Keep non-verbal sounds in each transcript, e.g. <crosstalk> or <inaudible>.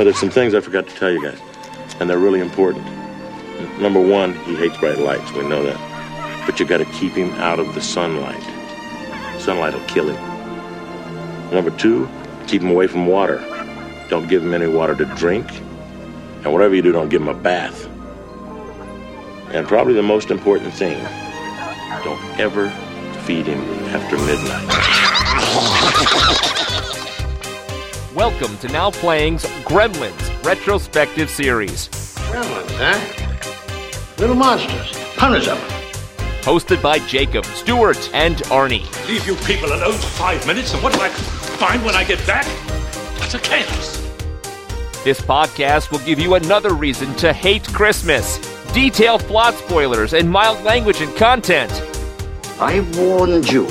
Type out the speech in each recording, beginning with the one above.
know, there's some things I forgot to tell you guys, and they're really important. Number one, he hates bright lights. We know that. But you got to keep him out of the sunlight. Sunlight will kill him. Number two, keep him away from water. Don't give him any water to drink. And whatever you do, don't give him a bath. And probably the most important thing, don't ever feed him after midnight. <laughs> Welcome to Now Playing's Gremlins retrospective series. Gremlins, huh? Little monsters. Hundreds of them. Hosted by Jacob, Stuart, and Arnie. Leave you people alone for five minutes, and what do I find when I get back? It's a chaos. This podcast will give you another reason to hate Christmas. Detailed plot spoilers and mild language and content. I warned you,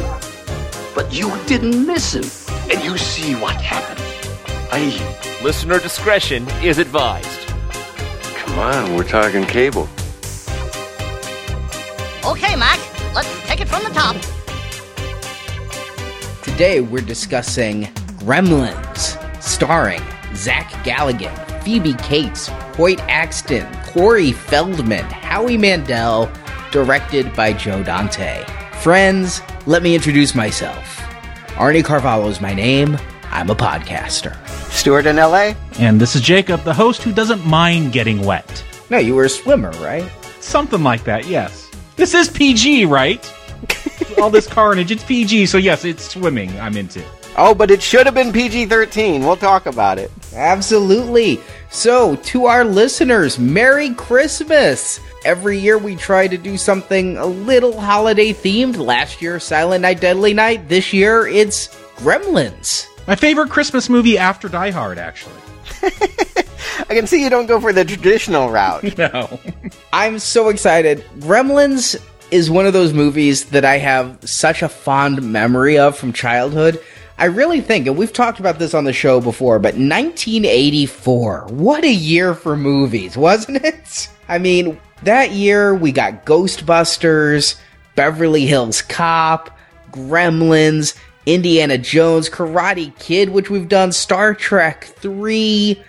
but you didn't listen. And you see what happened. I. Listener discretion is advised. Come on, we're talking cable. Okay, Mac, let's take it from the top. Today we're discussing Gremlins, starring Zach Galligan, Phoebe Cates, Hoyt Axton, Corey Feldman, Howie Mandel, directed by Joe Dante. Friends, let me introduce myself. Arnie Carvalho is my name. I'm a podcaster. Stuart in LA. And this is Jacob, the host who doesn't mind getting wet. No, you were a swimmer, right? Something like that, yes. This is PG, right? <laughs> All this carnage, it's PG, so yes, it's swimming I'm into. Oh, but it should have been PG 13. We'll talk about it. Absolutely. So, to our listeners, Merry Christmas! Every year we try to do something a little holiday themed. Last year, Silent Night, Deadly Night. This year, it's Gremlins. My favorite Christmas movie after Die Hard, actually. <laughs> I can see you don't go for the traditional route. <laughs> No. I'm so excited. Gremlins is one of those movies that I have such a fond memory of from childhood. I really think, and we've talked about this on the show before, but 1984, what a year for movies, wasn't <laughs> it? I mean, that year we got Ghostbusters, Beverly Hills Cop, Gremlins, Indiana Jones, Karate Kid, which we've done, Star Trek 3.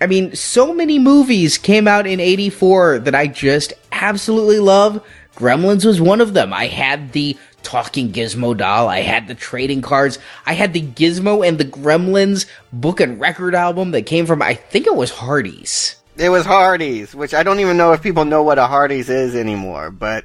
I mean, so many movies came out in 84 that I just absolutely love. Gremlins was one of them. I had the talking Gizmo doll. I had the trading cards. I had the Gizmo and the Gremlins book and record album that came from, I think it was Hardee's. It was Hardee's, which I don't even know if people know what a Hardee's is anymore, but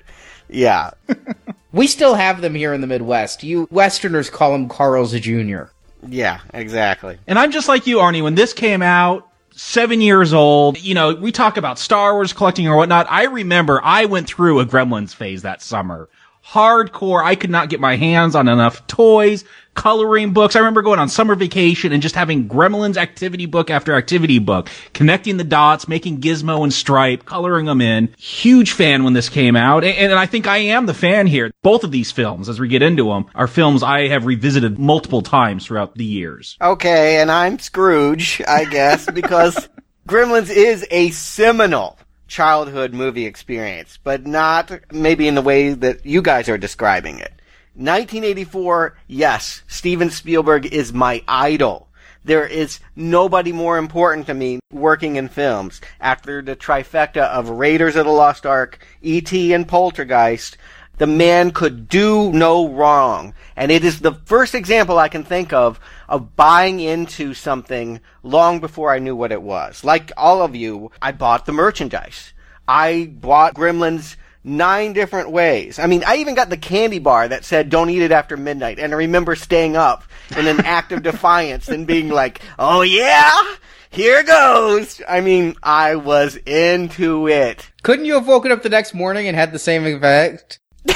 yeah. <laughs> we still have them here in the Midwest. You Westerners call them Carl's Jr. Yeah, exactly. And I'm just like you, Arnie. When this came out, seven years old. You know, we talk about Star Wars collecting or whatnot. I remember I went through a Gremlins phase that summer. Hardcore. I could not get my hands on enough toys, coloring books. I remember going on summer vacation and just having Gremlins activity book after activity book, connecting the dots, making Gizmo and Stripe, coloring them in. Huge fan when this came out. And, and I think I am the fan here. Both of these films, as we get into them, are films I have revisited multiple times throughout the years. Okay, and I'm Scrooge, I guess, because <laughs> Gremlins is a seminal childhood movie experience, but not maybe in the way that you guys are describing it. 1984, yes, Steven Spielberg is my idol. There is nobody more important to me working in films. After the trifecta of Raiders of the Lost Ark, E.T., and Poltergeist, the man could do no wrong. And it is the first example I can think of of buying into something long before I knew what it was. Like all of you, I bought the merchandise. I bought Gremlins nine different ways. I mean, I even got the candy bar that said don't eat it after midnight. And I remember staying up in an act of defiance and being like, oh yeah? Here goes. I mean, I was into it. Couldn't you have woken up the next morning and had the same effect? <laughs>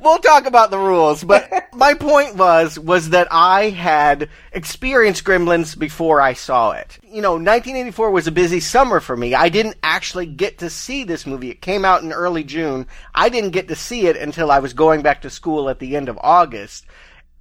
we'll talk about the rules, but <laughs> my point was was that I had experienced Gremlins before I saw it. You know, 1984 was a busy summer for me. I didn't actually get to see this movie. It came out in early June. I didn't get to see it until I was going back to school at the end of August.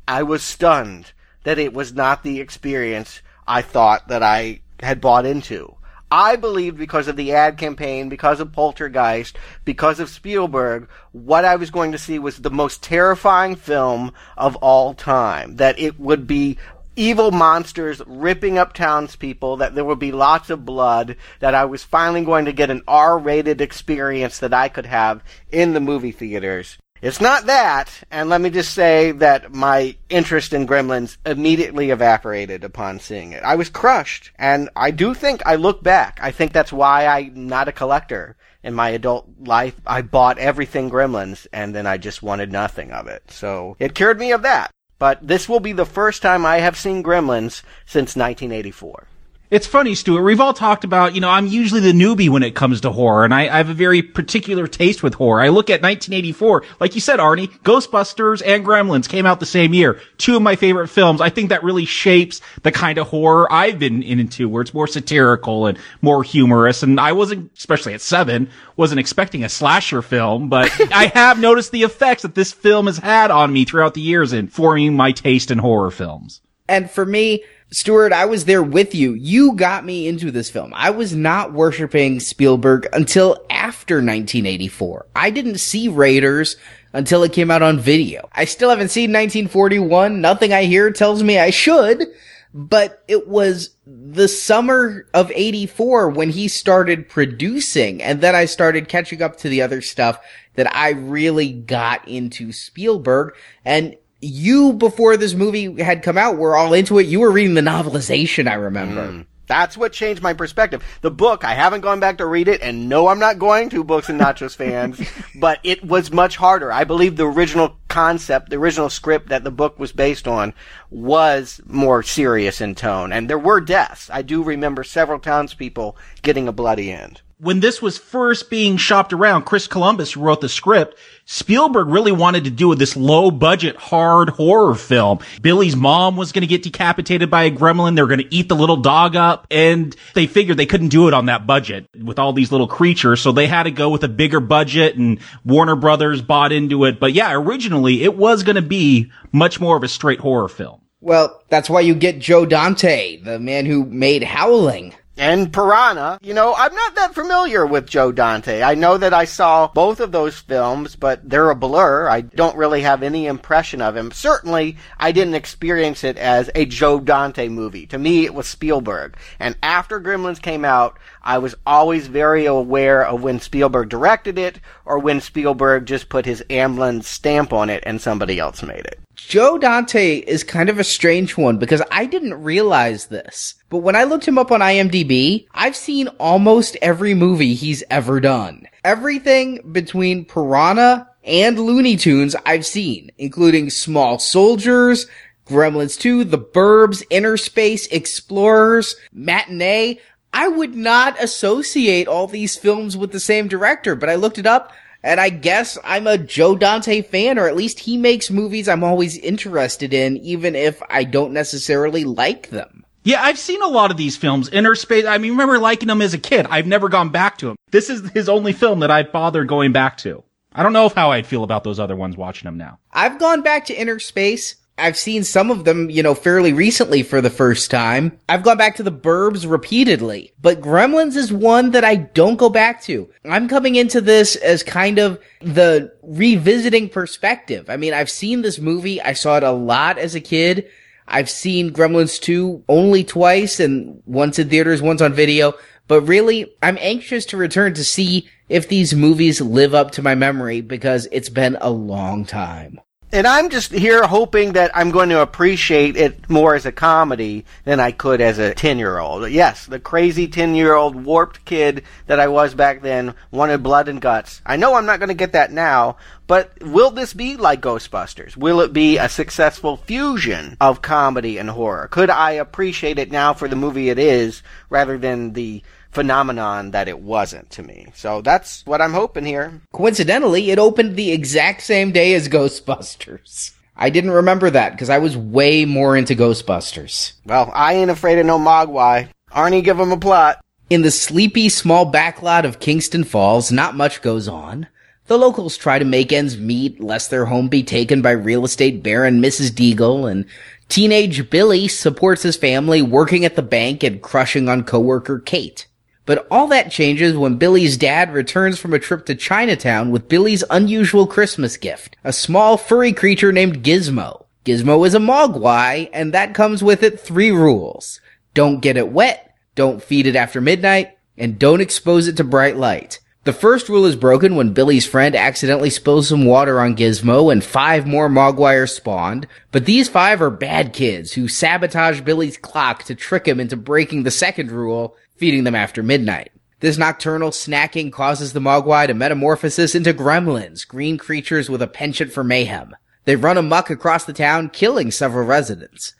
I was stunned that it was not the experience I thought that I had bought into. I believed because of the ad campaign, because of Poltergeist, because of Spielberg, what I was going to see was the most terrifying film of all time. That it would be evil monsters ripping up townspeople, that there would be lots of blood, that I was finally going to get an R-rated experience that I could have in the movie theaters. It's not that, and let me just say that my interest in Gremlins immediately evaporated upon seeing it. I was crushed, and I do think I look back. I think that's why I'm not a collector. In my adult life, I bought everything Gremlins, and then I just wanted nothing of it. So it cured me of that. But this will be the first time I have seen Gremlins since 1984. It's funny, Stuart. We've all talked about, you know, I'm usually the newbie when it comes to horror, and I, I, have a very particular taste with horror. I look at 1984, like you said, Arnie, Ghostbusters and Gremlins came out the same year. Two of my favorite films. I think that really shapes the kind of horror I've been into, where it's more satirical and more humorous. And I wasn't, especially at seven, wasn't expecting a slasher film, but <laughs> I have noticed the effects that this film has had on me throughout the years in forming my taste in horror films. And for me, Stuart, I was there with you. You got me into this film. I was not worshiping Spielberg until after 1984. I didn't see Raiders until it came out on video. I still haven't seen 1941. Nothing I hear tells me I should, but it was the summer of 84 when he started producing and then I started catching up to the other stuff that I really got into Spielberg and you before this movie had come out were all into it. You were reading the novelization, I remember. Mm. That's what changed my perspective. The book, I haven't gone back to read it, and no, I'm not going to, Books and Nachos fans, <laughs> but it was much harder. I believe the original concept, the original script that the book was based on, was more serious in tone, and there were deaths. I do remember several townspeople getting a bloody end when this was first being shopped around, Chris Columbus wrote the script. Spielberg really wanted to do this low budget, hard horror film. Billy's mom was going to get decapitated by a gremlin. They were going to eat the little dog up and they figured they couldn't do it on that budget with all these little creatures. So they had to go with a bigger budget and Warner Brothers bought into it. But yeah, originally it was going to be much more of a straight horror film. Well, that's why you get Joe Dante, the man who made Howling and Piranha. You know, I'm not that familiar with Joe Dante. I know that I saw both of those films, but they're a blur. I don't really have any impression of him. Certainly, I didn't experience it as a Joe Dante movie. To me, it was Spielberg. And after Gremlins came out, I was always very aware of when Spielberg directed it or when Spielberg just put his Amblin stamp on it and somebody else made it. Joe Dante is kind of a strange one because I didn't realize this. But when I looked him up on IMDb, I've seen almost every movie he's ever done. Everything between Piranha and Looney Tunes I've seen, including Small Soldiers, Gremlins 2, The Burbs, Inner Space, Explorers, Matinee. I would not associate all these films with the same director, but I looked it up. And I guess I'm a Joe Dante fan, or at least he makes movies I'm always interested in, even if I don't necessarily like them. Yeah, I've seen a lot of these films. Inner Space, I mean, remember liking them as a kid. I've never gone back to him. This is his only film that I've bothered going back to. I don't know how I'd feel about those other ones watching them now. I've gone back to Innerspace. I've seen some of them, you know, fairly recently for the first time. I've gone back to the Burbs repeatedly, but Gremlins is one that I don't go back to. I'm coming into this as kind of the revisiting perspective. I mean, I've seen this movie. I saw it a lot as a kid. I've seen Gremlins 2 only twice and once in theaters, once on video. But really, I'm anxious to return to see if these movies live up to my memory because it's been a long time. And I'm just here hoping that I'm going to appreciate it more as a comedy than I could as a 10 year old. Yes, the crazy 10 year old warped kid that I was back then wanted blood and guts. I know I'm not going to get that now, but will this be like Ghostbusters? Will it be a successful fusion of comedy and horror? Could I appreciate it now for the movie it is rather than the phenomenon that it wasn't to me. So that's what I'm hoping here. Coincidentally, it opened the exact same day as <laughs> Ghostbusters. I didn't remember that because I was way more into Ghostbusters. Well, I ain't afraid of no Mogwai. Arnie, give him a plot. In the sleepy small backlot of Kingston Falls, not much goes on. The locals try to make ends meet lest their home be taken by real estate baron Mrs. Deagle, and teenage Billy supports his family working at the bank and crushing on coworker Kate. But all that changes when Billy's dad returns from a trip to Chinatown with Billy's unusual Christmas gift, a small furry creature named Gizmo. Gizmo is a mogwai, and that comes with it three rules. Don't get it wet, don't feed it after midnight, and don't expose it to bright light. The first rule is broken when Billy's friend accidentally spills some water on Gizmo and five more Mogwai are spawned, but these five are bad kids who sabotage Billy's clock to trick him into breaking the second rule, feeding them after midnight. This nocturnal snacking causes the Mogwai to metamorphosis into gremlins, green creatures with a penchant for mayhem. They run amuck across the town, killing several residents.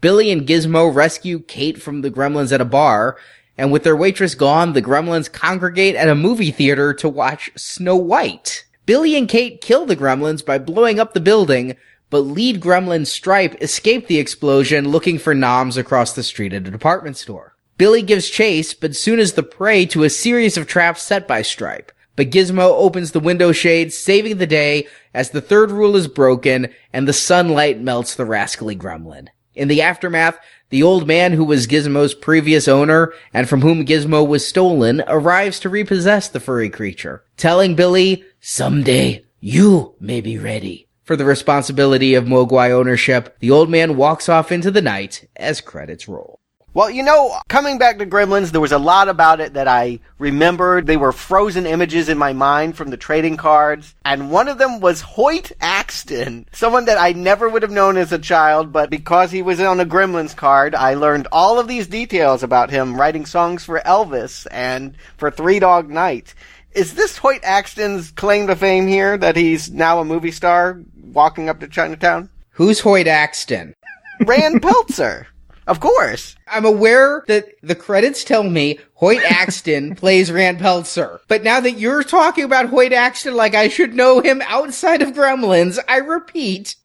Billy and Gizmo rescue Kate from the gremlins at a bar, and with their waitress gone, the gremlins congregate at a movie theater to watch Snow White. Billy and Kate kill the gremlins by blowing up the building, but lead gremlin Stripe escaped the explosion looking for noms across the street at a department store. Billy gives chase, but soon is the prey to a series of traps set by Stripe. But Gizmo opens the window shade, saving the day as the third rule is broken and the sunlight melts the rascally gremlin. In the aftermath, the old man who was Gizmo's previous owner and from whom Gizmo was stolen arrives to repossess the furry creature, telling Billy, someday you may be ready. For the responsibility of Mogwai ownership, the old man walks off into the night as credits roll. Well, you know, coming back to Gremlins, there was a lot about it that I remembered. They were frozen images in my mind from the trading cards. And one of them was Hoyt Axton, someone that I never would have known as a child, but because he was on a Gremlins card, I learned all of these details about him writing songs for Elvis and for Three Dog Night. Is this Hoyt Axton's claim to fame here that he's now a movie star walking up to Chinatown? Who's Hoyt Axton? Rand Peltzer. Of course. I'm aware that the credits tell me Hoyt Axton <laughs> plays Rand Peltzer. But now that you're talking about Hoyt Axton like I should know him outside of Gremlins, I repeat,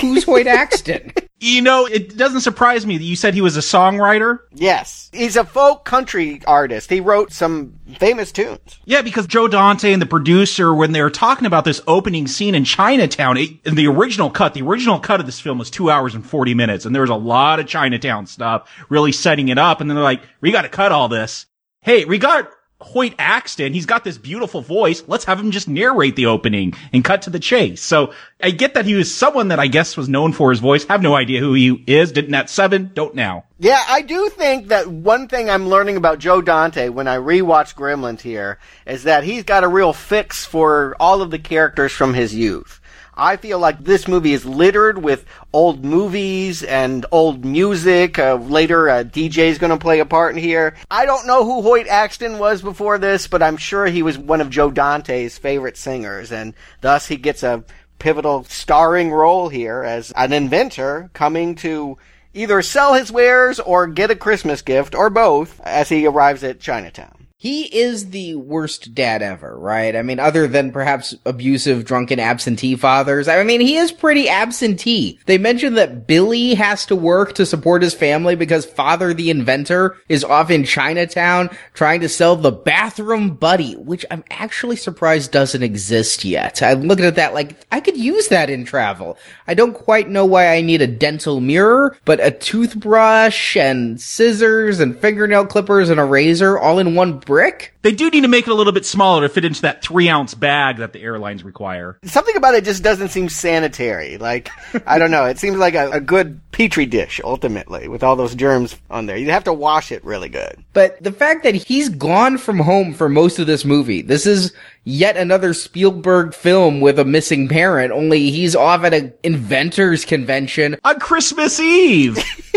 who's Hoyt <laughs> Axton? You know, it doesn't surprise me that you said he was a songwriter. Yes. He's a folk country artist. He wrote some famous tunes. Yeah, because Joe Dante and the producer, when they were talking about this opening scene in Chinatown, it, in the original cut, the original cut of this film was two hours and 40 minutes, and there was a lot of Chinatown stuff really setting it up, and then they're like, we gotta cut all this. Hey, we got Hoyt Axton. He's got this beautiful voice. Let's have him just narrate the opening and cut to the chase. So I get that he was someone that I guess was known for his voice. Have no idea who he is. Didn't at seven. Don't now. Yeah, I do think that one thing I'm learning about Joe Dante when I rewatch Gremlins here is that he's got a real fix for all of the characters from his youth. I feel like this movie is littered with old movies and old music. Uh, later, a DJ is going to play a part in here. I don't know who Hoyt Axton was before this, but I'm sure he was one of Joe Dante's favorite singers, and thus he gets a pivotal starring role here as an inventor coming to either sell his wares or get a Christmas gift, or both, as he arrives at Chinatown. He is the worst dad ever, right? I mean, other than perhaps abusive, drunken, absentee fathers. I mean, he is pretty absentee. They mentioned that Billy has to work to support his family because father, the inventor, is off in Chinatown trying to sell the bathroom buddy, which I'm actually surprised doesn't exist yet. I'm looking at that like, I could use that in travel. I don't quite know why I need a dental mirror, but a toothbrush and scissors and fingernail clippers and a razor all in one brick? They do need to make it a little bit smaller to fit into that three ounce bag that the airlines require. Something about it just doesn't seem sanitary. Like, I don't know. It seems like a, a good petri dish, ultimately, with all those germs on there. You'd have to wash it really good. But the fact that he's gone from home for most of this movie, this is yet another Spielberg film with a missing parent, only he's off at an inventors convention on Christmas Eve. <laughs>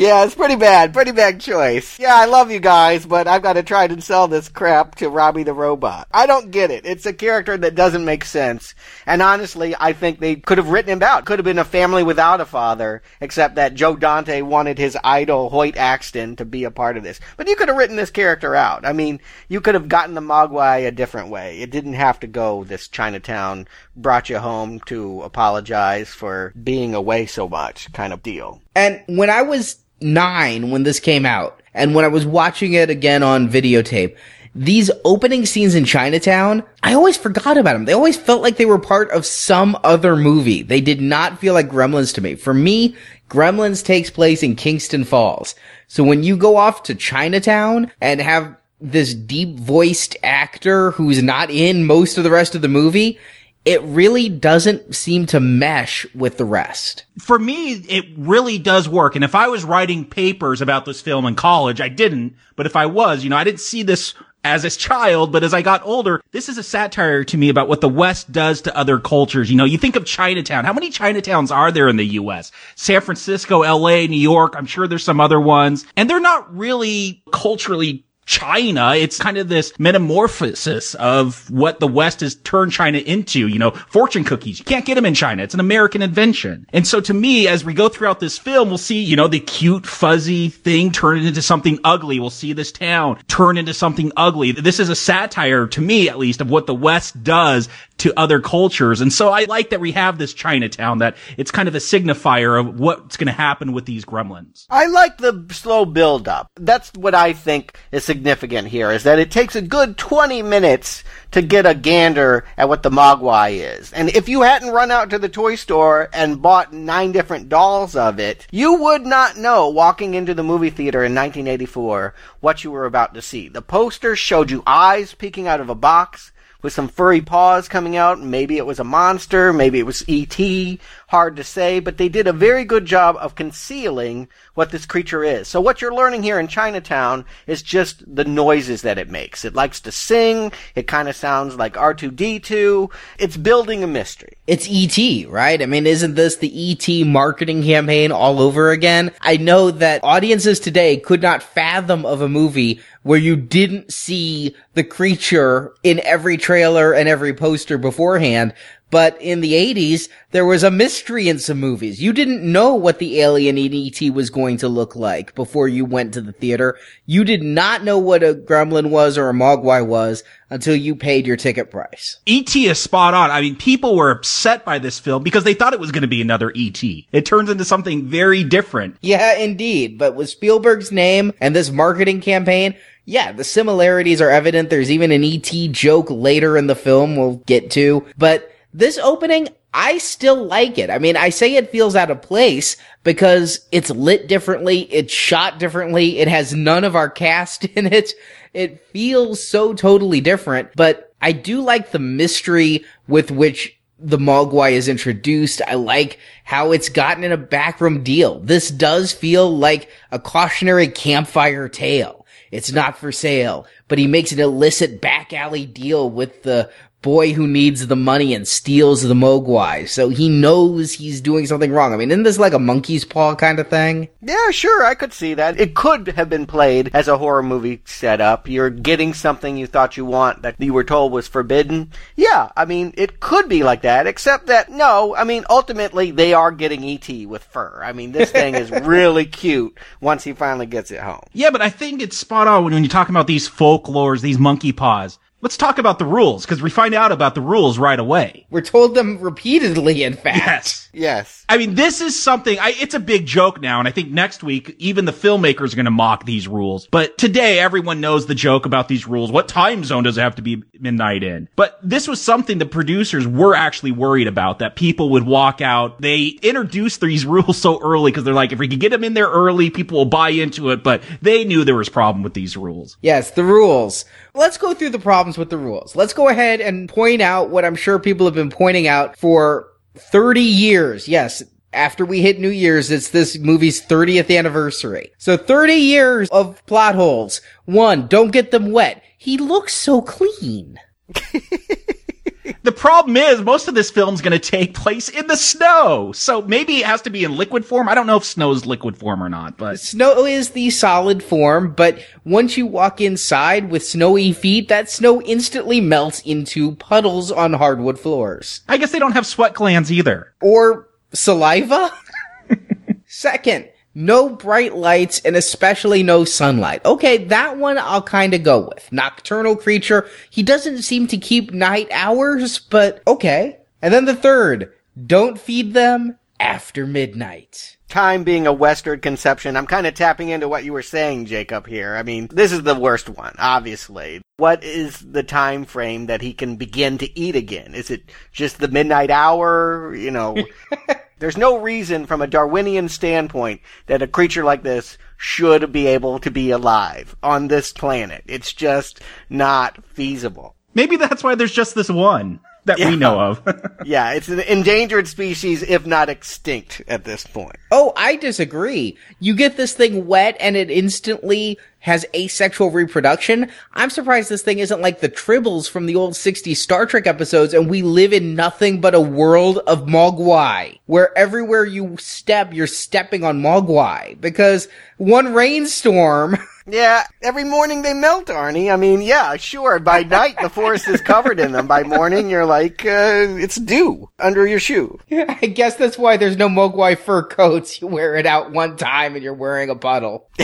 Yeah, it's pretty bad. Pretty bad choice. Yeah, I love you guys, but I've got to try to sell this crap to Robby the Robot. I don't get it. It's a character that doesn't make sense. And honestly, I think they could have written him out. Could have been a family without a father, except that Joe Dante wanted his idol, Hoyt Axton, to be a part of this. But you could have written this character out. I mean, you could have gotten the Mogwai a different way. It didn't have to go this Chinatown brought you home to apologize for being away so much kind of deal. And when I was nine when this came out, and when I was watching it again on videotape, these opening scenes in Chinatown, I always forgot about them. They always felt like they were part of some other movie. They did not feel like Gremlins to me. For me, Gremlins takes place in Kingston Falls. So when you go off to Chinatown and have this deep voiced actor who's not in most of the rest of the movie, it really doesn't seem to mesh with the rest. For me, it really does work. And if I was writing papers about this film in college, I didn't. But if I was, you know, I didn't see this as a child, but as I got older, this is a satire to me about what the West does to other cultures. You know, you think of Chinatown. How many Chinatowns are there in the U.S.? San Francisco, L.A., New York. I'm sure there's some other ones. And they're not really culturally China. It's kind of this metamorphosis of what the West has turned China into. You know, fortune cookies. You can't get them in China. It's an American invention. And so to me, as we go throughout this film, we'll see, you know, the cute, fuzzy thing turn into something ugly. We'll see this town turn into something ugly. This is a satire, to me at least, of what the West does to other cultures. And so I like that we have this Chinatown that it's kind of a signifier of what's going to happen with these gremlins. I like the slow build up. That's what I think is significant here is that it takes a good 20 minutes to get a gander at what the Mogwai is. And if you hadn't run out to the toy store and bought nine different dolls of it, you would not know walking into the movie theater in 1984 what you were about to see. The poster showed you eyes peeking out of a box with some furry paws coming out. Maybe it was a monster, maybe it was E.T. Hard to say, but they did a very good job of concealing what this creature is. So what you're learning here in Chinatown is just the noises that it makes. It likes to sing. It kind of sounds like R2D2. It's building a mystery. It's ET, right? I mean, isn't this the ET marketing campaign all over again? I know that audiences today could not fathom of a movie where you didn't see the creature in every trailer and every poster beforehand. But in the 80s, there was a mystery in some movies. You didn't know what the alien in E.T. was going to look like before you went to the theater. You did not know what a gremlin was or a mogwai was until you paid your ticket price. E.T. is spot on. I mean, people were upset by this film because they thought it was going to be another E.T. It turns into something very different. Yeah, indeed. But with Spielberg's name and this marketing campaign, yeah, the similarities are evident. There's even an ET joke later in the film we'll get to. But this opening, I still like it. I mean, I say it feels out of place because it's lit differently, it's shot differently, it has none of our cast <laughs> in it. It feels so totally different, but I do like the mystery with which the Mogwai is introduced. I like how it's gotten in a backroom deal. This does feel like a cautionary campfire tale. It's not for sale, but he makes an illicit back alley deal with the boy who needs the money and steals the Mogwai. So he knows he's doing something wrong. I mean, isn't this like a monkey's paw kind of thing? Yeah, sure, I could see that. It could have been played as a horror movie setup. You're getting something you thought you want that you were told was forbidden. Yeah, I mean, it could be like that, except that no, I mean, ultimately they are getting E.T. with fur. I mean, this thing is <laughs> really cute once he finally gets it home. Yeah, but I think it's spot on when you're talking about these folklores, these monkey paws. Let's talk about the rules because we find out about the rules right away. We're told them repeatedly, in fact. Yes. Yes. I mean, this is something, I, it's a big joke now, and I think next week, even the filmmakers are going to mock these rules. But today, everyone knows the joke about these rules. What time zone does it have to be midnight in? But this was something the producers were actually worried about, that people would walk out. They introduced these <laughs> rules so early because they're like, if we could get them in there early, people will buy into it, but they knew there was problem with these rules. Yes, the rules. Let's go through the problems with the rules. Let's go ahead and point out what I'm sure people have been pointing out for 30 years. Yes, after we hit New Year's, it's this movie's 30th anniversary. So 30 years of plot holes. One, don't get them wet. He looks so clean. <laughs> The problem is most of this film's going to take place in the snow. So maybe it has to be in liquid form. I don't know if snow's liquid form or not, but Snow is the solid form, but once you walk inside with snowy feet, that snow instantly melts into puddles on hardwood floors. I guess they don't have sweat glands either. Or saliva? <laughs> Second, no bright lights and especially no sunlight. Okay, that one I'll kinda go with. Nocturnal creature. He doesn't seem to keep night hours, but okay. And then the third, don't feed them after midnight. Time being a Western conception, I'm kind of tapping into what you were saying, Jacob, here. I mean, this is the worst one, obviously. What is the time frame that he can begin to eat again? Is it just the midnight hour? You know, <laughs> there's no reason from a Darwinian standpoint that a creature like this should be able to be alive on this planet. It's just not feasible. Maybe that's why there's just this one. That Yeah. we know of. <laughs> <laughs> Yeah, it's an endangered species, if not extinct at this point. Oh, I disagree. You get this thing wet and it instantly has asexual reproduction. I'm surprised this thing isn't like the Tribbles from the old 60s Star Trek episodes and we live in nothing but a world of Mogwai, where everywhere you step, you're stepping on Mogwai. Because one rainstorm, <laughs> Yeah, every morning they melt, Arnie. I mean, yeah, sure. By <laughs> night, the forest is covered in them. By morning, you're like, uh, it's dew under your shoe. I guess that's why there's no Mogwai fur coats. You wear it out one time and you're wearing a puddle. <laughs>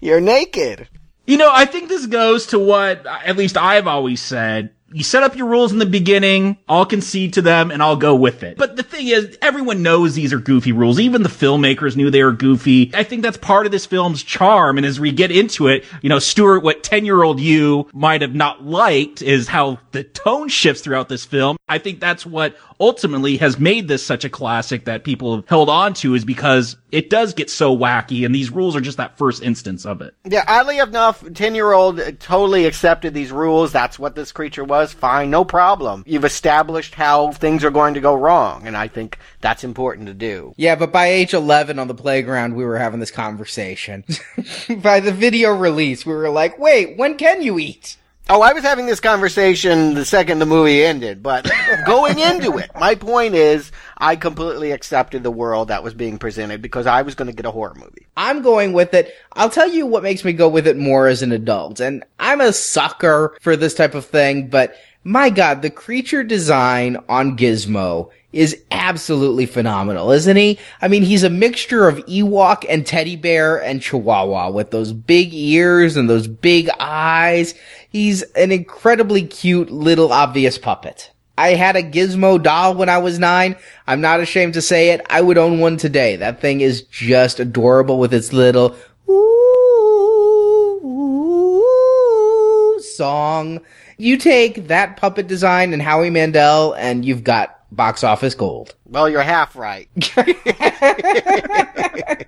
You're naked. You know, I think this goes to what at least I've always said. You set up your rules in the beginning, I'll concede to them and I'll go with it. But the thing is, everyone knows these are goofy rules. Even the filmmakers knew they were goofy. I think that's part of this film's charm. And as we get into it, you know, Stuart, what 10 year old you might have not liked is how the tone shifts throughout this film. I think that's what ultimately has made this such a classic that people have held on to is because it does get so wacky and these rules are just that first instance of it. Yeah, oddly enough, 10 year old totally accepted these rules. That's what this creature was. Fine, no problem. You've established how things are going to go wrong, and I think that's important to do. Yeah, but by age 11 on the playground, we were having this conversation. <laughs> by the video release, we were like, wait, when can you eat? Oh, I was having this conversation the second the movie ended, but <laughs> going into it, my point is I completely accepted the world that was being presented because I was going to get a horror movie. I'm going with it. I'll tell you what makes me go with it more as an adult. And I'm a sucker for this type of thing, but my god, the creature design on Gizmo is absolutely phenomenal, isn't he? I mean, he's a mixture of Ewok and teddy bear and chihuahua with those big ears and those big eyes. He's an incredibly cute little obvious puppet. I had a Gizmo doll when I was nine. I'm not ashamed to say it. I would own one today. That thing is just adorable with its little ooh, ooh song. You take that puppet design and Howie Mandel and you've got box office gold. Well, you're half right. <laughs> <laughs>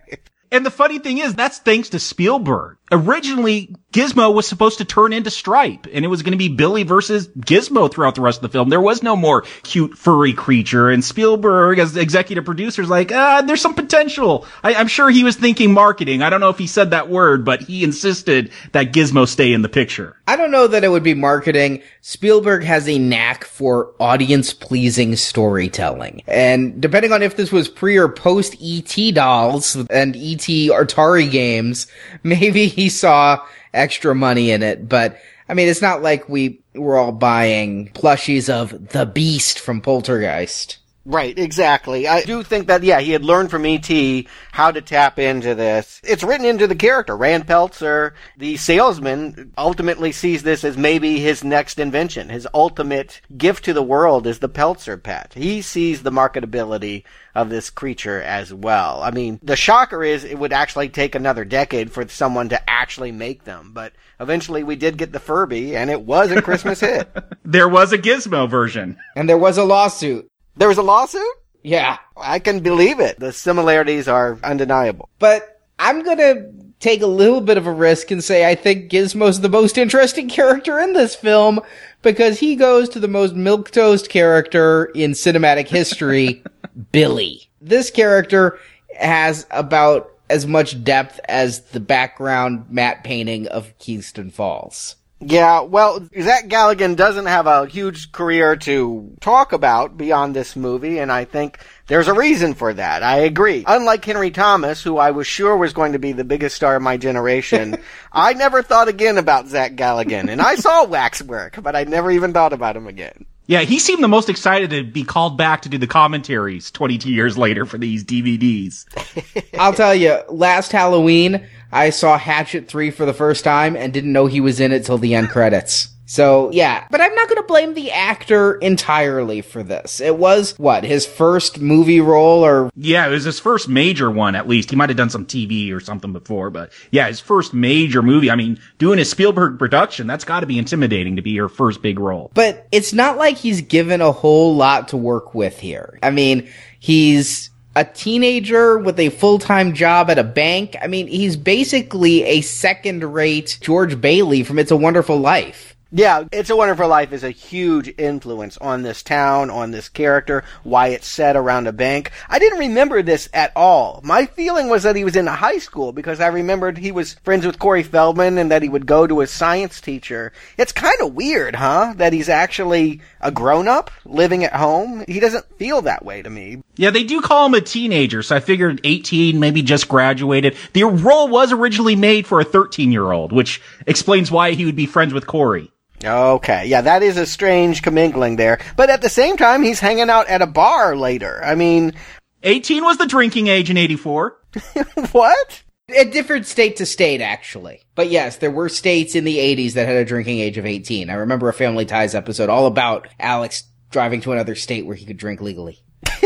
And the funny thing is, that's thanks to Spielberg. Originally, Gizmo was supposed to turn into Stripe, and it was going to be Billy versus Gizmo throughout the rest of the film. There was no more cute furry creature, and Spielberg, as executive producer, is like, ah, there's some potential. I, I'm sure he was thinking marketing. I don't know if he said that word, but he insisted that Gizmo stay in the picture. I don't know that it would be marketing. Spielberg has a knack for audience pleasing storytelling. And depending on if this was pre or post ET dolls and ET Atari games, <laughs> maybe he saw extra money in it. But I mean, it's not like we were all buying plushies of the beast from Poltergeist. Right, exactly. I do think that, yeah, he had learned from E.T. how to tap into this. It's written into the character. Rand Peltzer, the salesman, ultimately sees this as maybe his next invention. His ultimate gift to the world is the Peltzer pet. He sees the marketability of this creature as well. I mean, the shocker is it would actually take another decade for someone to actually make them, but eventually we did get the Furby, and it was a Christmas hit. <laughs> There was a Gizmo version. And there was a lawsuit. There was a lawsuit? Yeah. I can believe it. The similarities are undeniable. But I'm gonna take a little bit of a risk and say I think Gizmo's the most interesting <laughs> character in this film because he goes to the most milquetoast character in cinematic history, <laughs> Billy. This character has about as much depth as the background matte painting of Keystone Falls. Yeah, well, Zach Galligan doesn't have a huge career to talk about beyond this movie, and I think there's a reason for that. I agree. Unlike Henry Thomas, who I was sure was going to be the biggest star of my generation, <laughs> I never thought again about Zach Galligan. And I saw <laughs> Waxwork, but I never even thought about him again. Yeah, he seemed the most excited to be called back to do the commentaries 22 years later for these DVDs. I'll tell you, last Halloween, I saw Hatchet 3 for the first time and didn't know he was in it till the end credits. So, yeah. But I'm not gonna blame the actor entirely for this. It was, what, his first movie role or Yeah, it was his first major one, at least. He might have done some TV or something before, but yeah, his first major movie. I mean, doing a Spielberg production, that's gotta be intimidating to be your first big role. But it's not like he's given a whole lot to work with here. I mean, he's a teenager with a full-time job at a bank. I mean, he's basically a second-rate George Bailey from It's a Wonderful Life. Yeah, It's a Wonderful Life is a huge influence on this town, on this character, why it's set around a bank. I didn't remember this at all. My feeling was that he was in high school because I remembered he was friends with Corey Feldman and that he would go to his science teacher. It's kind of weird, huh? That he's actually a grown up living at home. He doesn't feel that way to me. Yeah, they do call him a teenager, so I figured 18, maybe just graduated. The role was originally made for a 13 year old, which explains why he would be friends with Corey. Okay, yeah, that is a strange commingling there. But at the same time, he's hanging out at a bar later. I mean, 18 was the drinking age in 84. <laughs> what? A different state to state, actually. But yes, there were states in the 80s that had a drinking age of 18. I remember a Family Ties episode all about Alex driving to another state where he could drink legally. <laughs>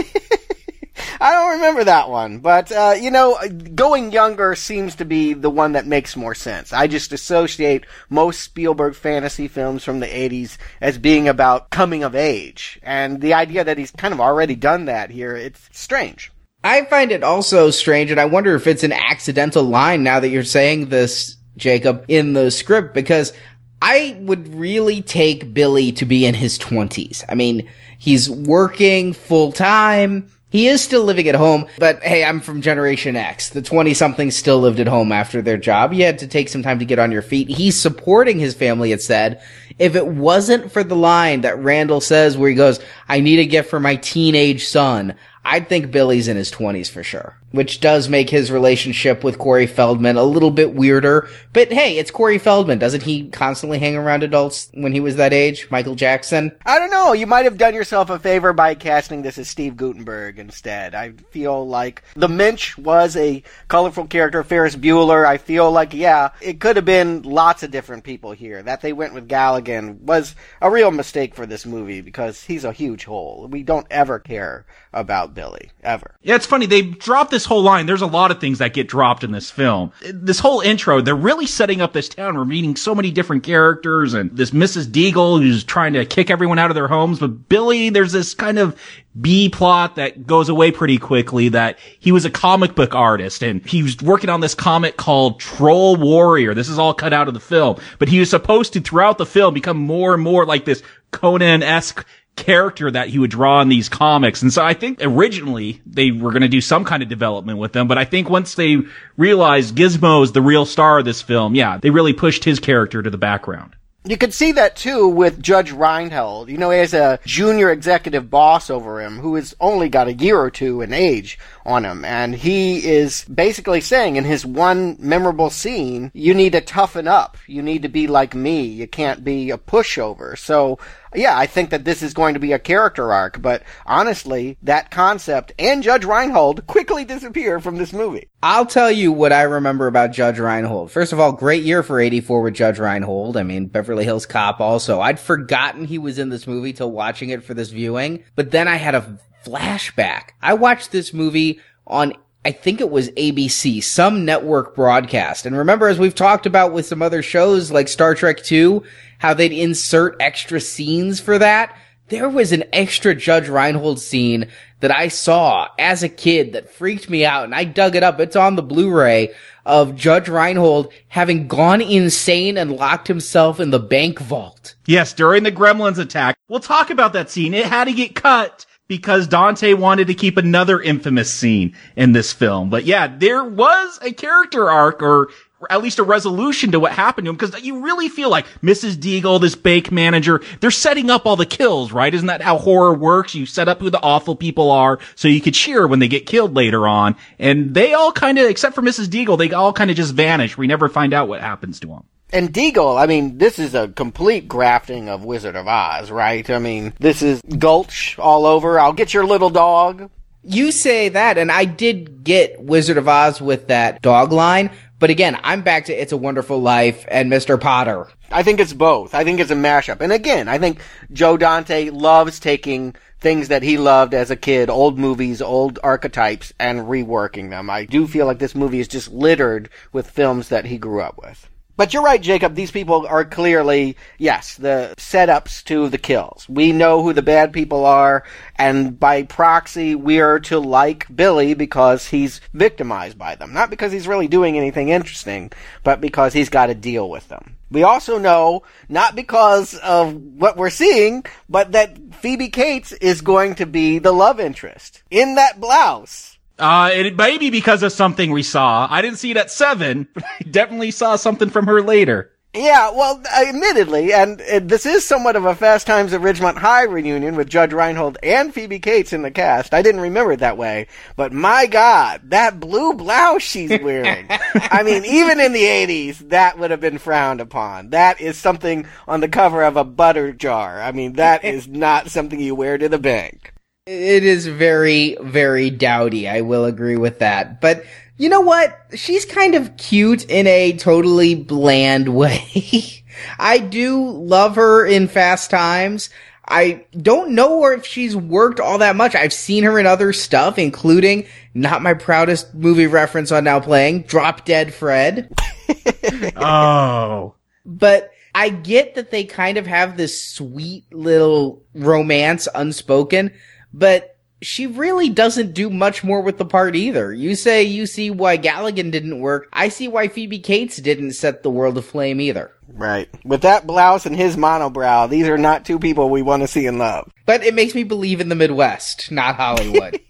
<laughs> I don't remember that one, but uh, you know, going younger seems to be the one that makes more sense. I just associate most Spielberg fantasy films from the '80s as being about coming of age, and the idea that he's kind of already done that here, it's strange. I find it also strange, and I wonder if it's an accidental line now that you're saying this, Jacob, in the script, because I would really take Billy to be in his 20s. I mean, he's working full time he is still living at home, but hey, I'm from Generation X. The 20 somethings still lived at home after their job. You had to take some time to get on your feet. He's supporting his family, it said. If it wasn't for the line that Randall says where he goes, I need a gift for my teenage son, I'd think Billy's in his 20s for sure which does make his relationship with Corey Feldman a little bit weirder. But hey, it's Corey Feldman. Doesn't he constantly hang around adults when he was that age? Michael Jackson? I don't know. You might have done yourself a favor by casting this as Steve Guttenberg instead. I feel like the Minch was a colorful character, Ferris Bueller. I feel like, yeah, it could have been lots of different people here. That they went with Galligan was a real mistake for this movie because he's a huge hole. We don't ever care about Billy, ever. Yeah, it's funny. They dropped this this whole line, there's a lot of things that get dropped in this film. This whole intro, they're really setting up this town. We're meeting so many different characters and this Mrs. Deagle who's trying to kick everyone out of their homes. But Billy, there's this kind of B plot that goes away pretty quickly that he was a comic book artist and he was working on this comic called Troll Warrior. This is all cut out of the film, but he was supposed to throughout the film become more and more like this Conan-esque character that he would draw in these comics. And so I think originally they were going to do some kind of development with them, but I think once they realized Gizmo is the real star of this film, yeah, they really pushed his character to the background. You could see that too with Judge Reinhold. You know, he has a junior executive boss over him who has only got a year or two in age on him. And he is basically saying in his one memorable scene, you need to toughen up. You need to be like me. You can't be a pushover. So yeah, I think that this is going to be a character arc, but honestly, that concept and Judge Reinhold quickly disappear from this movie. I'll tell you what I remember about Judge Reinhold. First of all, great year for 84 with Judge Reinhold. I mean, Beverly Hills Cop also. I'd forgotten he was in this movie till watching it for this viewing, but then I had a flashback. I watched this movie on I think it was ABC, some network broadcast. And remember, as we've talked about with some other shows like Star Trek 2, how they'd insert extra scenes for that. There was an extra Judge Reinhold scene that I saw as a kid that freaked me out and I dug it up. It's on the Blu-ray of Judge Reinhold having gone insane and locked himself in the bank vault. Yes, during the Gremlins attack. We'll talk about that scene. It had to get cut because Dante wanted to keep another infamous scene in this film. But yeah, there was a character arc or at least a resolution to what happened to him because you really feel like Mrs. Deagle, this bank manager, they're setting up all the kills, right? Isn't that how horror works? You set up who the awful people are so you could cheer when they get killed later on. And they all kind of, except for Mrs. Deagle, they all kind of just vanish. We never find out what happens to them. And Deagle, I mean, this is a complete grafting of Wizard of Oz, right? I mean, this is Gulch all over. I'll get your little dog. You say that, and I did get Wizard of Oz with that dog line, but again, I'm back to It's a Wonderful Life and Mr. Potter. I think it's both. I think it's a mashup. And again, I think Joe Dante loves taking things that he loved as a kid, old movies, old archetypes, and reworking them. I do feel like this movie is just littered with films that he grew up with. But you're right, Jacob. These people are clearly, yes, the setups to the kills. We know who the bad people are, and by proxy, we are to like Billy because he's victimized by them. Not because he's really doing anything interesting, but because he's got to deal with them. We also know, not because of what we're seeing, but that Phoebe Cates is going to be the love interest in that blouse. Uh, it may be because of something we saw. I didn't see it at seven, but I <laughs> definitely saw something from her later. Yeah, well, admittedly, and, and this is somewhat of a Fast Times at Ridgemont High reunion with Judge Reinhold and Phoebe Cates in the cast. I didn't remember it that way, but my God, that blue blouse she's <laughs> wearing. I mean, even in the 80s, that would have been frowned upon. That is something on the cover of a butter jar. I mean, that <laughs> is not something you wear to the bank. It is very, very dowdy. I will agree with that. But you know what? She's kind of cute in a totally bland <laughs> way. I do love her in Fast Times. I don't know if she's worked all that much. I've seen her in other stuff, including not my proudest movie reference on now playing, Drop Dead Fred. <laughs> oh. But I get that they kind of have this sweet little romance unspoken, but she really doesn't do much more with the part either. You say you see why Galligan didn't work. I see why Phoebe Cates didn't set the world aflame either. Right. With that blouse and his monobrow, these are not two people we want to see in love. But it makes me believe in the Midwest, not Hollywood.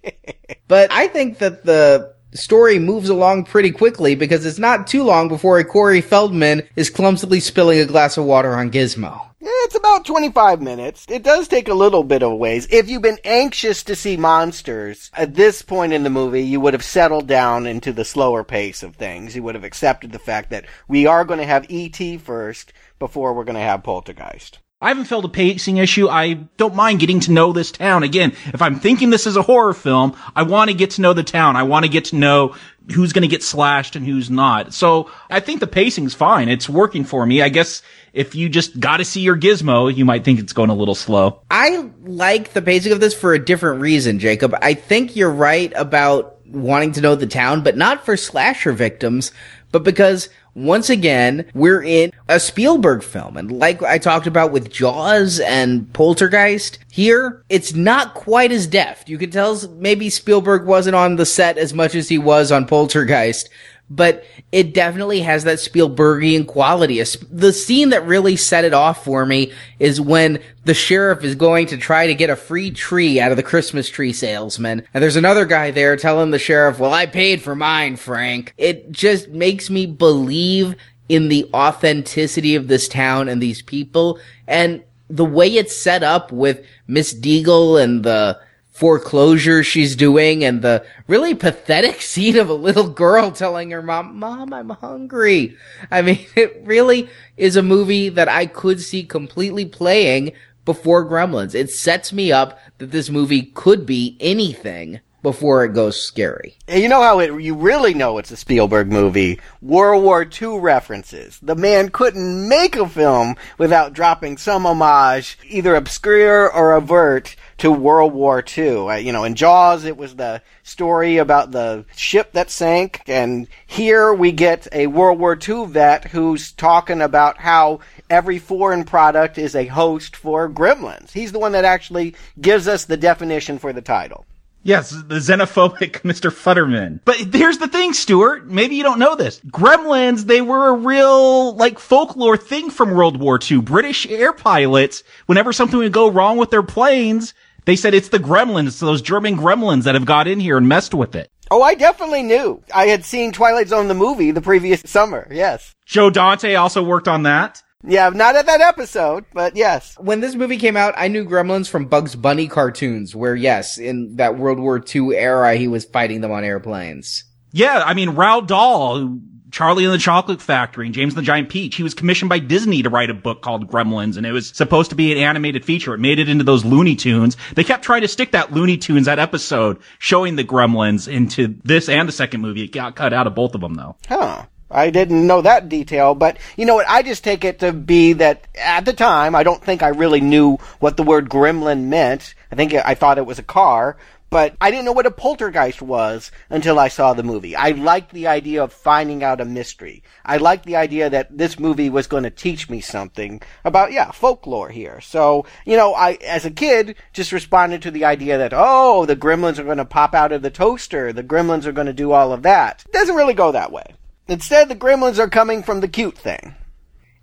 <laughs> but I think that the story moves along pretty quickly because it's not too long before a Corey Feldman is clumsily spilling a glass of water on Gizmo. Eh, it's about 25 minutes. It does take a little bit of ways. If you've been anxious to see monsters, at this point in the movie, you would have settled down into the slower pace of things. You would have accepted the fact that we are going to have E.T. first before we're going to have Poltergeist. I haven't felt a pacing issue. I don't mind getting to know this town. Again, if I'm thinking this is a horror film, I want to get to know the town. I want to get to know who's going to get slashed and who's not. So I think the pacing's fine. It's working for me. I guess if you just got to see your gizmo, you might think it's going a little slow. I like the pacing of this for a different reason, Jacob. I think you're right about wanting to know the town, but not for slasher victims, but because once again, we're in a Spielberg film. And like I talked about with Jaws and Poltergeist, here, it's not quite as deft. You can tell maybe Spielberg wasn't on the set as much as he was on Poltergeist, but it definitely has that Spielbergian quality. The scene that really set it off for me is when the sheriff is going to try to get a free tree out of the Christmas tree salesman. And there's another guy there telling the sheriff, well, I paid for mine, Frank. It just makes me believe in the authenticity of this town and these people. And the way it's set up with Miss Deagle and the foreclosure she's doing and the really pathetic <laughs> scene of a little girl telling her mom, mom, I'm hungry. I mean, <laughs> it really is a movie that I could see completely playing before Gremlins. It sets me up that this movie could be anything before it goes scary. And You know how it, you really know it's a Spielberg movie? World War II references. The man couldn't make a film without dropping some homage, either obscure or overt, to World War II. Uh, you know, in Jaws, it was the story about the ship that sank, and here we get a World War II vet who's talking about how every foreign product is a host for gremlins. He's the one that actually gives us the definition for the title. Yes, the xenophobic <laughs> Mr. Futterman. But here's the thing, Stuart. Maybe you don't know this. Gremlins, they were a real, like, folklore thing from World War II. British air pilots, whenever something would go wrong with their planes, they said it's the gremlins, those German gremlins that have got in here and messed with it. Oh, I definitely knew. I had seen Twilight Zone the movie the previous summer, yes. Joe Dante also worked on that. Yeah, not at that episode, but yes. When this movie came out, I knew Gremlins from Bugs Bunny cartoons, where yes, in that World War II era, he was fighting them on airplanes. Yeah, I mean, Roald Dahl, Charlie and the Chocolate Factory, and James and the Giant Peach, he was commissioned by Disney to write a book called Gremlins, and it was supposed to be an animated feature. It made it into those Looney Tunes. They kept trying to stick that Looney Tunes, that episode, showing the Gremlins into this and the second movie. It got cut out of both of them, though. Huh. I didn't know that detail, but you know what? I just take it to be that at the time, I don't think I really knew what the word gremlin meant. I think I thought it was a car, but I didn't know what a poltergeist was until I saw the movie. I liked the idea of finding out a mystery. I liked the idea that this movie was going to teach me something about, yeah, folklore here. So, you know, I, as a kid, just responded to the idea that, oh, the gremlins are going to pop out of the toaster. The gremlins are going to do all of that. It doesn't really go that way. Instead, the gremlins are coming from the cute thing.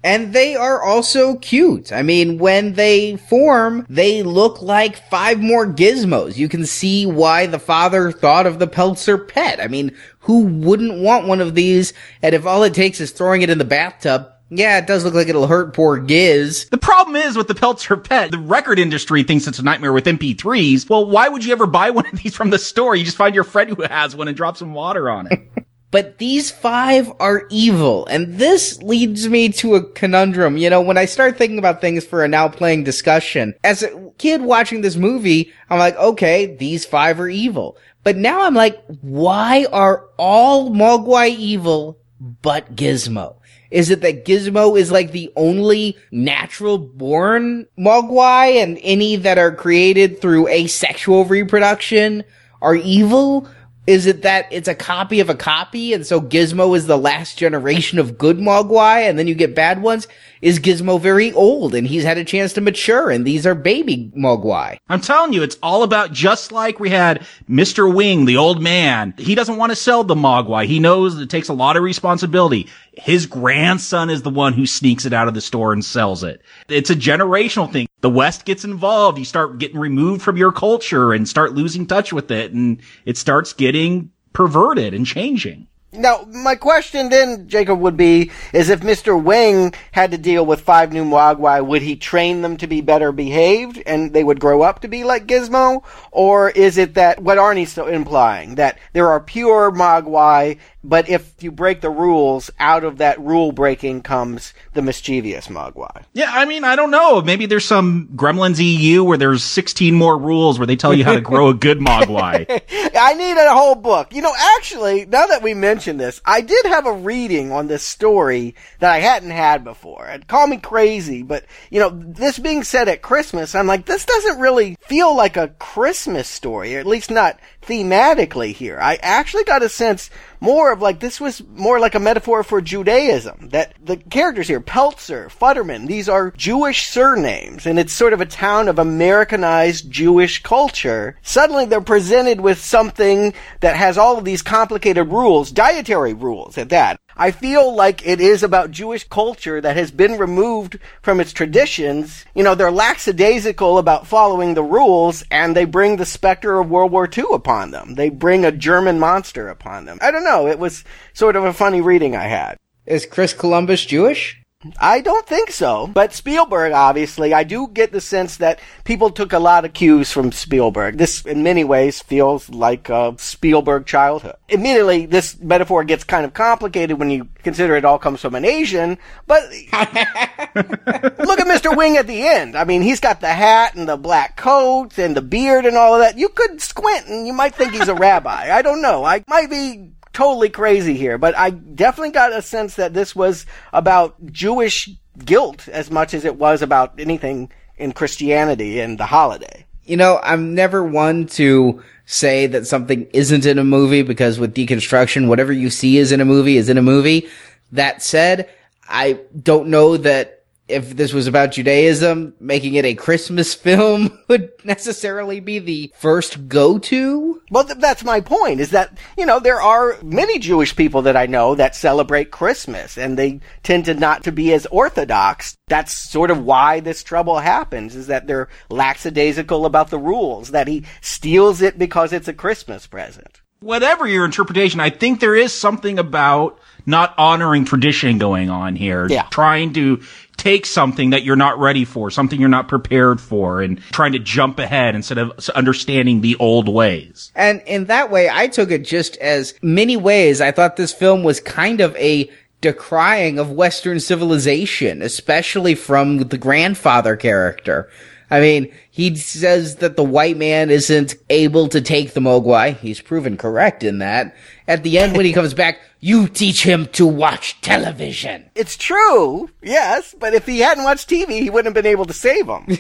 And they are also cute. I mean, when they form, they look like five more gizmos. You can see why the father thought of the Peltzer pet. I mean, who wouldn't want one of these? And if all it takes is throwing it in the bathtub, yeah, it does look like it'll hurt poor Giz. The problem is with the Peltzer pet, the record industry thinks it's a nightmare with MP3s. Well, why would you ever buy one of these from the store? You just find your friend who has one and drop some water on it. <laughs> But these five are evil, and this leads me to a conundrum. You know, when I start thinking about things for a now playing discussion, as a kid watching this movie, I'm like, okay, these five are evil. But now I'm like, why are all Mogwai evil but Gizmo? Is it that Gizmo is like the only natural born Mogwai and any that are created through asexual reproduction are evil? Is it that it's a copy of a copy and so Gizmo is the last generation of good Mogwai and then you get bad ones? Is Gizmo very old and he's had a chance to mature and these are baby Mogwai? I'm telling you, it's all about just like we had Mr. Wing, the old man. He doesn't want to sell the Mogwai. He knows it takes a lot of responsibility. His grandson is the one who sneaks it out of the store and sells it. It's a generational thing. The West gets involved. You start getting removed from your culture and start losing touch with it and it starts getting perverted and changing. Now, my question then, Jacob, would be, is if Mr. Wing had to deal with five new Mogwai, would he train them to be better behaved and they would grow up to be like Gizmo? Or is it that, what Arnie's implying, that there are pure Mogwai but if you break the rules, out of that rule breaking comes the mischievous Mogwai. Yeah, I mean, I don't know. Maybe there's some Gremlins EU where there's 16 more rules where they tell you how to grow a good Mogwai. <laughs> I need a whole book. You know, actually, now that we mention this, I did have a reading on this story that I hadn't had before. And call me crazy, but you know, this being said at Christmas, I'm like, this doesn't really feel like a Christmas story, or at least not thematically here. I actually got a sense more of like this was more like a metaphor for Judaism. That the characters here, Peltzer, Futterman, these are Jewish surnames, and it's sort of a town of Americanized Jewish culture. Suddenly they're presented with something that has all of these complicated rules, dietary rules at that. I feel like it is about Jewish culture that has been removed from its traditions. You know, they're lackadaisical about following the rules, and they bring the specter of World War II upon them. They bring a German monster upon them. I don't know. It was sort of a funny reading I had. Is Chris Columbus Jewish? I don't think so. But Spielberg, obviously, I do get the sense that people took a lot of cues from Spielberg. This, in many ways, feels like a Spielberg childhood. Immediately, this metaphor gets kind of complicated when you consider it all comes from an Asian, but <laughs> look at Mr. Wing at the end. I mean, he's got the hat and the black coat and the beard and all of that. You could squint and you might think he's a rabbi. I don't know. I might be totally crazy here, but I definitely got a sense that this was about Jewish guilt as much as it was about anything in Christianity and the holiday. You know, I'm never one to say that something isn't in a movie because with deconstruction, whatever you see is in a movie is in a movie. That said, I don't know that if this was about Judaism, making it a Christmas <laughs> film would necessarily be the first go-to. Well, th- that's my point, is that, you know, there are many Jewish people that I know that celebrate Christmas, and they tend to not to be as orthodox. That's sort of why this trouble happens, is that they're lackadaisical about the rules, that he steals it because it's a Christmas present. Whatever your interpretation, I think there is something about not honoring tradition going on here. Yeah. Trying to take something that you're not ready for, something you're not prepared for, and trying to jump ahead instead of understanding the old ways. And in that way, I took it just as many ways. I thought this film was kind of a decrying of Western civilization, especially from the grandfather character. I mean, he says that the white man isn't able to take the Mogwai. He's proven correct in that. At the end, when he comes back, <laughs> you teach him to watch television. It's true, yes, but if he hadn't watched TV, he wouldn't have been able to save him. <laughs>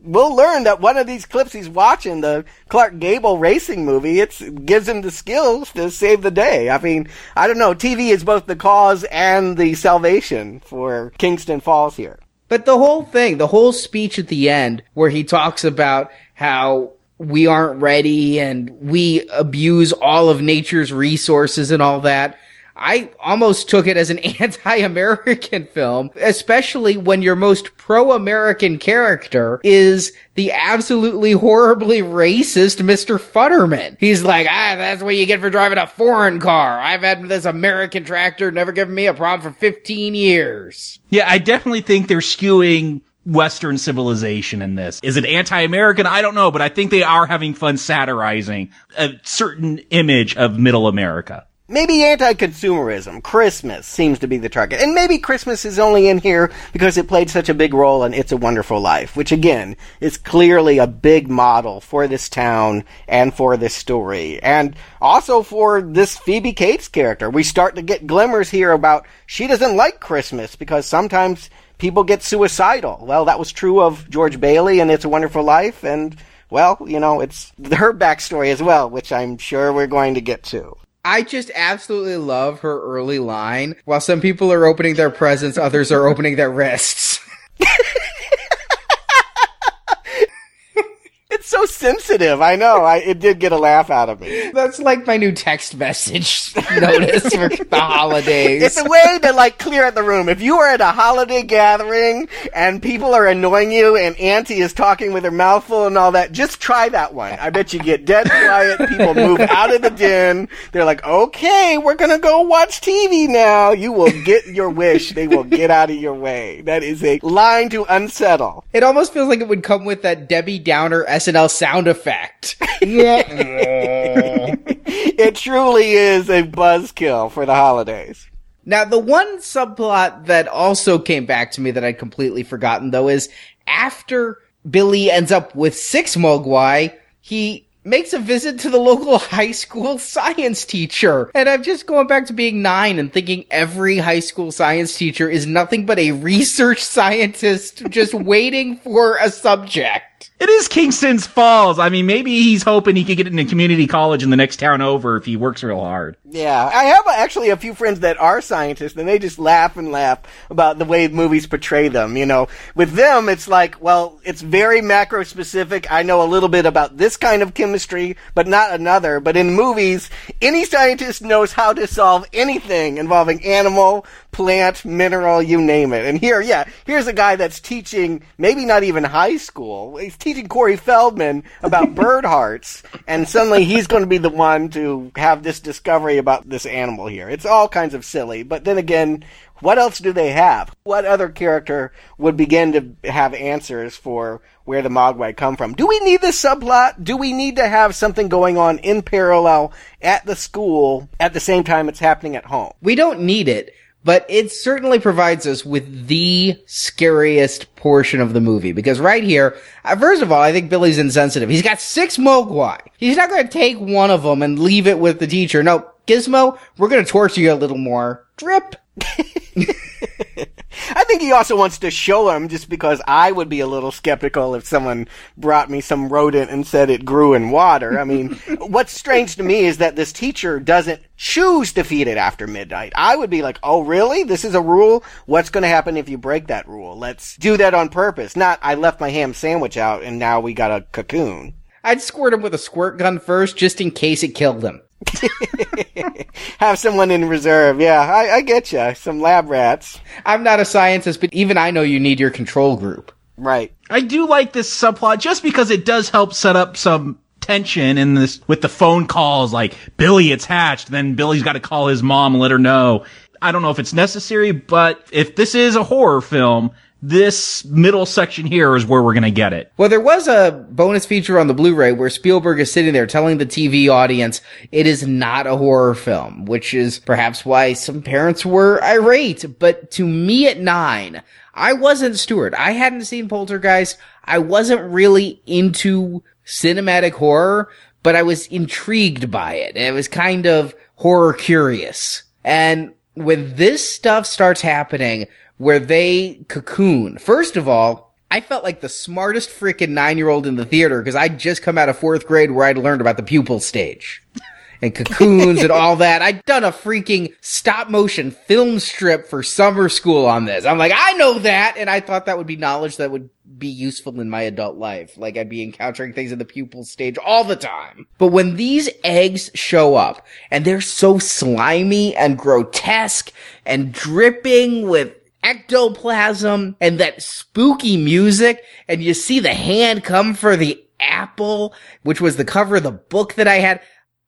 we'll learn that one of these clips he's watching, the Clark Gable racing movie, it gives him the skills to save the day. I mean, I don't know. TV is both the cause and the salvation for Kingston Falls here. But the whole thing, the whole speech at the end where he talks about how we aren't ready and we abuse all of nature's resources and all that. I almost took it as an <laughs> anti-American film, especially when your most pro-American character is the absolutely horribly racist Mr. Futterman. He's like, ah, that's what you get for driving a foreign car. I've had this American tractor never given me a problem for 15 years. Yeah, I definitely think they're skewing Western civilization in this. Is it anti-American? I don't know, but I think they are having fun satirizing a certain image of middle America. Maybe anti-consumerism. Christmas seems to be the target. And maybe Christmas is only in here because it played such a big role in It's a Wonderful Life, which again is clearly a big model for this town and for this story. And also for this Phoebe Cates character. We start to get glimmers here about she doesn't like Christmas because sometimes people get suicidal. Well, that was true of George Bailey and It's a Wonderful Life and well, you know, it's her backstory as well, which I'm sure we're going to get to. I just absolutely love her early line. While some people are opening their presents, others are opening their wrists. <laughs> It's so sensitive. I know. I, it did get a laugh out of me. That's like my new text message <laughs> notice for the holidays. It's a way to like clear out the room. If you are at a holiday gathering and people are annoying you and Auntie is talking with her mouth full and all that, just try that one. I bet you get dead quiet. People move out of the den. They're like, okay, we're gonna go watch TV now. You will get your wish. They will get out of your way. That is a line to unsettle. It almost feels like it would come with that Debbie Downer SNL sound effect. <laughs> yeah. it truly is a buzzkill for the holidays. Now, the one subplot that also came back to me that I'd completely forgotten though is after Billy ends up with six Mogwai, he makes a visit to the local <laughs> high school science teacher. And I'm just going back to being nine and thinking every high school science teacher is nothing but a research scientist just <laughs> waiting for a subject. It is Kingston's Falls. I mean, maybe he's hoping he could get into community college in the next town over if he works real hard. Yeah, I have actually a few friends that are scientists, and they just laugh and laugh about the way movies portray them. You know, with them, it's like, well, it's very macro specific. I know a little bit about this kind of chemistry, but not another. But in movies, any scientist knows how to solve anything involving animal, plant, mineral, you name it. And here, yeah, here's a guy that's teaching, maybe not even high school. He's teaching Corey Feldman about <laughs> bird hearts, and suddenly he's going to be the one to have this discovery about this animal here. It's all kinds of silly. But then again, what else do they have? What other character would begin to have answers for where the Mogwai come from? Do we need this subplot? Do we need to have something going on in parallel at the school at the same time it's happening at home? We don't need it but it certainly provides us with the scariest portion of the movie because right here, uh, first of all, I think Billy's insensitive. He's got six Mogwai. He's not going to take one of them and leave it with the teacher. No, Gizmo, we're going to torture you a little more. Drip. I think he also wants to show him just because I would be a little skeptical if someone brought me some rodent and said it grew in water. I mean, <laughs> what's strange to me is that this teacher doesn't choose to feed it after midnight. I would be like, oh really? This is a rule? What's going to happen if you break that rule? Let's do that on purpose. Not, I left my ham sandwich out and now we got a cocoon. I'd squirt him with a squirt gun first just in case it killed him. <laughs> Have someone in reserve. Yeah, I, I get you. Some lab rats. I'm not a scientist, but even I know you need your control group. Right. I do like this subplot just because it does help set up some tension in this with the phone calls like Billy it's hatched then Billy's got to call his mom and let her know. I don't know if it's necessary but if this is a horror film this middle section here is where we're going to get it. Well, there was a bonus feature on the Blu-ray where Spielberg is sitting there telling the TV audience it is not a horror film, which is perhaps why some parents were irate. But to me at nine, I wasn't Stuart. I hadn't seen Poltergeist. I wasn't really into cinematic horror, but I was intrigued by it. It was kind of horror curious. And when this stuff starts happening, where they cocoon. First of all, I felt like the smartest freaking nine year old in the theater because I'd just come out of fourth grade where I'd learned about the pupal stage and cocoons and all that. I'd done a freaking stop motion film strip for summer school on this. I'm like, I know that. And I thought that would be knowledge that would be useful in my adult life. Like I'd be encountering things in the pupal stage all the time. But when these eggs show up and they're so slimy and grotesque and dripping with ectoplasm and that spooky music and you see the hand come for the apple, which was the cover of the book that I had.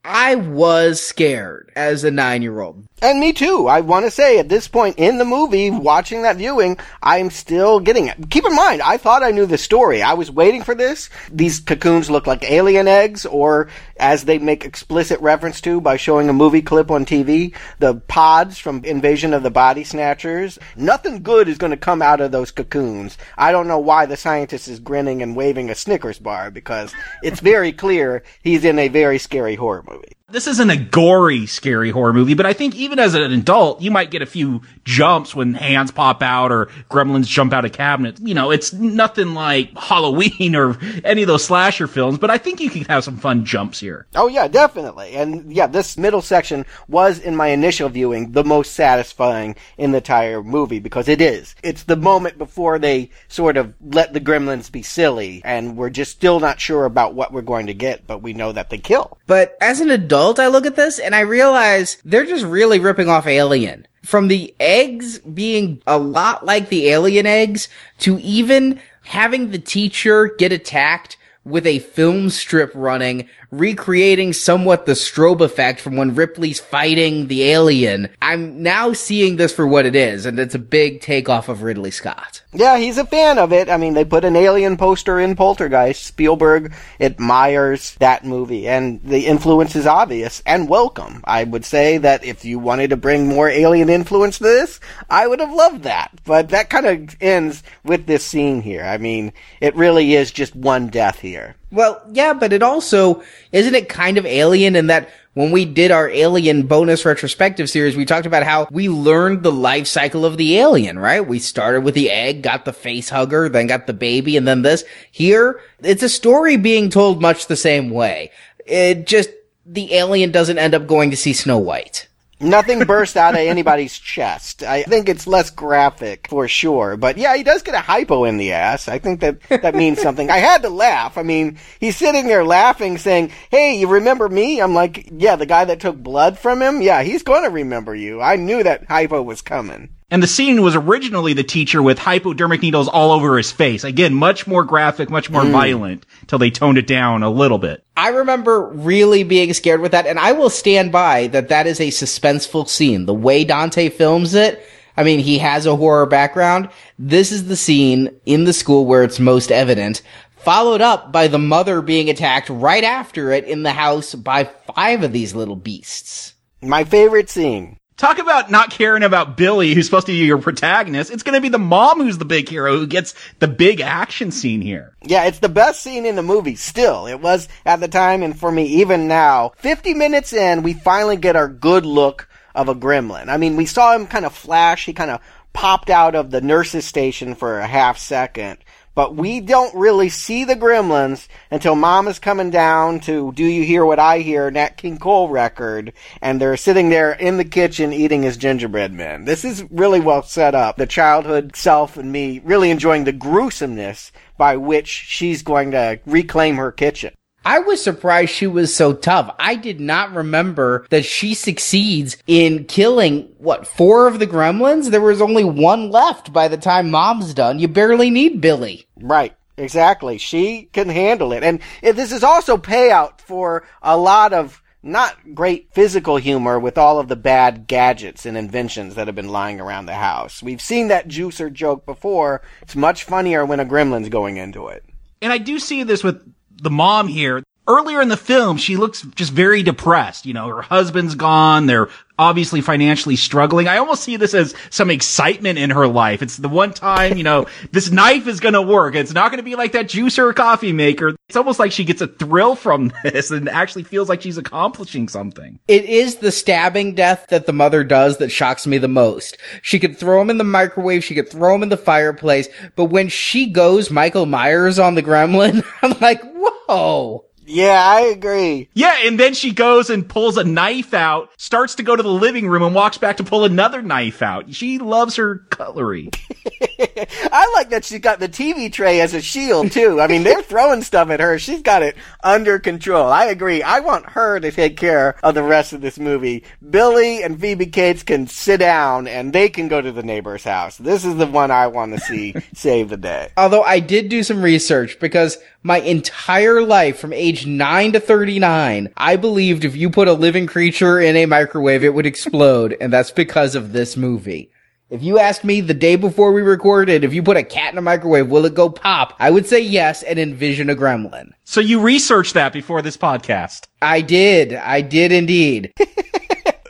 I was scared as a nine year old. And me too. I want to say at this point in the movie, watching that viewing, I'm still getting it. Keep in mind, I thought I knew the story. I was waiting for this. These cocoons look like alien eggs, or as they make explicit reference to by showing a movie clip on TV, the pods from Invasion of the Body Snatchers. Nothing good is going to come out of those cocoons. I don't know why the scientist is grinning and waving a Snickers bar because it's very clear he's in a very scary horror movie. This isn't a gory, scary horror movie, but I think even as an adult, you might get a few jumps when hands pop out or gremlins jump out of cabinets. You know, it's nothing like Halloween <laughs> or any of those slasher films, but I think you can have some fun jumps here. Oh yeah, definitely. And yeah, this middle section was in my initial viewing the most satisfying in the entire movie because it is. It's the moment before they sort of let the gremlins be silly and we're just still not sure about what we're going to get, but we know that they kill. But as an adult, I look at this and I realize they're just really ripping off Alien. From the eggs being a lot like the alien eggs to even having the teacher get attacked with a film strip running, recreating somewhat the strobe effect from when Ripley's fighting the alien. I'm now seeing this for what it is, and it's a big takeoff of Ridley Scott. Yeah, he's a fan of it. I mean, they put an alien poster in Poltergeist. Spielberg admires that movie, and the influence is obvious and welcome. I would say that if you wanted to bring more alien influence to this, I would have loved that. But that kind of ends with this scene here. I mean, it really is just one death here. Well, yeah, but it also, isn't it kind of alien in that when we did our alien bonus retrospective series, we talked about how we learned the life cycle of the alien, right? We started with the egg, got the face hugger, then got the baby, and then this. Here, it's a story being told much the same way. It just, the alien doesn't end up going to see Snow White. Nothing burst out of anybody's chest. I think it's less graphic for sure. But yeah, he does get a hypo in the ass. I think that that means <laughs> something. I had to laugh. I mean, he's sitting there laughing saying, Hey, you remember me? I'm like, yeah, the guy that took blood from him? Yeah, he's going to remember you. I knew that hypo was coming. And the scene was originally the teacher with hypodermic needles all over his face. Again, much more graphic, much more mm. violent, till they toned it down a little bit. I remember really being scared with that, and I will stand by that that is a suspenseful scene. The way Dante films it, I mean, he has a horror background. This is the scene in the school where it's most evident, followed up by the mother being attacked right after it in the house by five of these little beasts. My favorite scene. Talk about not caring about Billy, who's supposed to be your protagonist. It's going to be the mom who's the big hero who gets the big action scene here. Yeah, it's the best scene in the movie still. It was at the time and for me even now. 50 minutes in, we finally get our good look of a gremlin. I mean, we saw him kind of flash. He kind of popped out of the nurse's station for a half second but we don't really see the gremlins until mom is coming down to Do You Hear What I Hear, Nat King Cole record, and they're sitting there in the kitchen eating his gingerbread men. This is really well set up. The childhood self and me really enjoying the gruesomeness by which she's going to reclaim her kitchen. I was surprised she was so tough. I did not remember that she succeeds in killing, what, four of the gremlins? There was only one left by the time mom's done. You barely need Billy. Right. Exactly. She can handle it. And this is also payout for a lot of not great physical humor with all of the bad gadgets and inventions that have been lying around the house. We've seen that juicer joke before. It's much funnier when a gremlin's going into it. And I do see this with the mom here, earlier in the film, she looks just very depressed. You know, her husband's gone. They're obviously financially struggling. I almost see this as some excitement in her life. It's the one time, you know, <laughs> this knife is going to work. It's not going to be like that juicer or coffee maker. It's almost like she gets a thrill from <laughs> this and actually feels like she's accomplishing something. It is the stabbing death that the mother does that shocks me the most. She could throw him in the microwave. She could throw him in the fireplace. But when she goes Michael Myers on the gremlin, <laughs> I'm like, whoa. Yeah, I agree. Yeah, and then she goes and pulls a knife out, starts to go to the living room and walks back to pull another knife out. She loves her cutlery. <laughs> I like that she's got the TV tray as a shield too. I mean, they're throwing stuff at her. She's got it under control. I agree. I want her to take care of the rest of this movie. Billy and Phoebe Cates can sit down and they can go to the neighbor's house. This is the one I want to see <laughs> save the day. Although I did do some research because my entire life from age 9 to 39, I believed if you put a living creature in a microwave, it would explode. and that's because of this movie. If you asked me the day before we recorded, if you put a cat in a microwave, will it go pop? I would say yes and envision a gremlin. So you researched that before this podcast? I did. I did indeed. <laughs>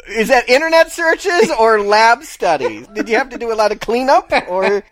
Is that internet searches or lab studies? Did you have to do a lot of cleanup or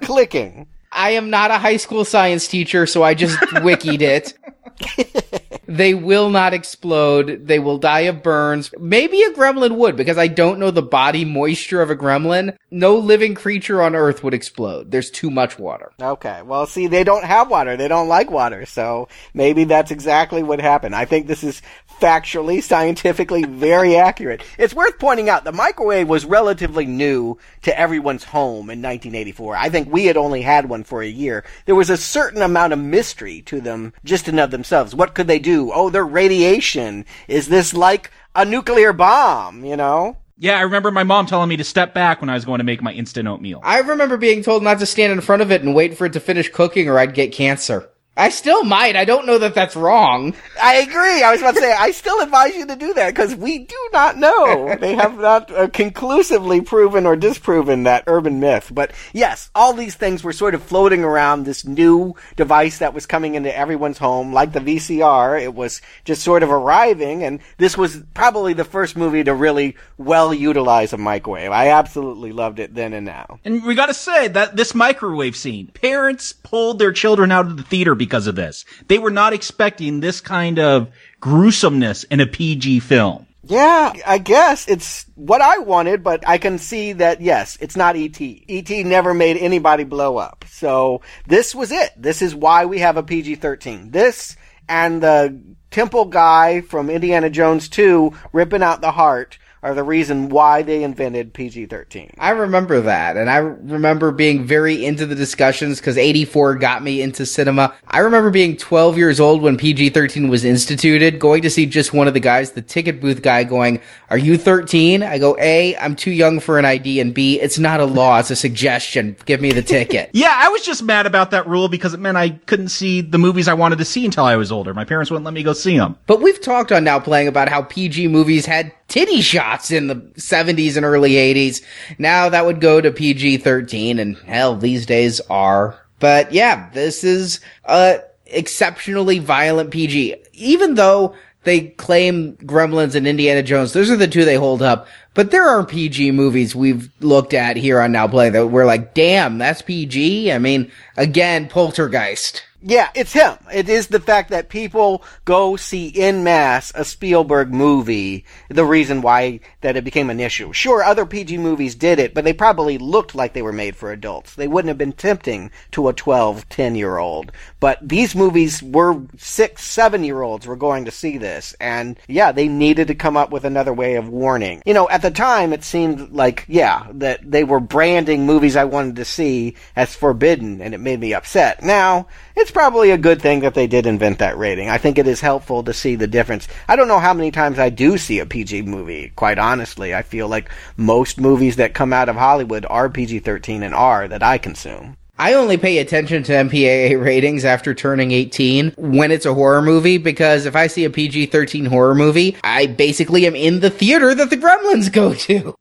clicking? I am not a high school science teacher, so I just <laughs> wikied it. <laughs> they will not explode. They will die of burns. Maybe a gremlin would, because I don't know the body moisture of a gremlin. No living creature on Earth would explode. There's too much water. Okay. Well, see, they don't have water. They don't like water. So maybe that's exactly what happened. I think this is factually, scientifically very accurate. It's worth pointing out the microwave was relatively new to everyone's home in 1984. I think we had only had one for a year. There was a certain amount of mystery to them just of themselves. What could they do? Oh, they're radiation. Is this like a nuclear bomb, you know? Yeah, I remember my mom telling me to step back when I was going to make my instant oatmeal. I remember being told not to stand in front of it and wait for it to finish cooking or I'd get cancer. I still might. I don't know that that's wrong. I agree. I was about to say, I still advise you to do that because we do not know. <laughs> they have not uh, conclusively proven or disproven that urban myth. But yes, all these things were sort of floating around this new device that was coming into everyone's home, like the VCR. It was just sort of arriving, and this was probably the first movie to really well utilize a microwave. I absolutely loved it then and now. And we gotta say that this microwave scene, parents pulled their children out of the theater because of this. They were not expecting this kind of gruesomeness in a PG film. Yeah, I guess it's what I wanted, but I can see that yes, it's not ET. ET never made anybody blow up. So this was it. This is why we have a PG-13. This and the temple guy from Indiana Jones 2 ripping out the heart are the reason why they invented PG-13. I remember that, and I remember being very into the discussions because 84 got me into cinema. I remember being 12 years old when PG-13 was instituted, going to see just one of the guys, the ticket booth guy, going, "Are you 13?" I go, "A, I'm too young for an ID, and B, it's not a law; it's a suggestion. Give me the ticket." <laughs> yeah, I was just mad about that rule because it meant I couldn't see the movies I wanted to see until I was older. My parents wouldn't let me go see them. But we've talked on now playing about how PG movies had titty shots in the 70s and early 80s. Now that would go to PG 13 and hell, these days are. But yeah, this is a exceptionally violent PG. Even though they claim Gremlins and Indiana Jones, those are the two they hold up. But there are PG movies we've looked at here on Now Play that we're like, damn, that's PG. I mean, again, Poltergeist. Yeah, it's him. It is the fact that people go see in mass a Spielberg movie, the reason why that it became an issue. Sure, other PG movies did it, but they probably looked like they were made for adults. They wouldn't have been tempting to a 12, 10 year old. But these movies were six, seven year olds were going to see this. And yeah, they needed to come up with another way of warning. You know, at the time it seemed like, yeah, that they were branding movies I wanted to see as forbidden and it made me upset. Now, it's probably a good thing that they did invent that rating. I think it is helpful to see the difference. I don't know how many times I do see a PG movie, quite honestly. I feel like most movies that come out of Hollywood are PG 13 and R that I consume. I only pay attention to MPAA ratings after turning 18 when it's a horror movie because if I see a PG 13 horror movie, I basically am in the theater that the gremlins go to.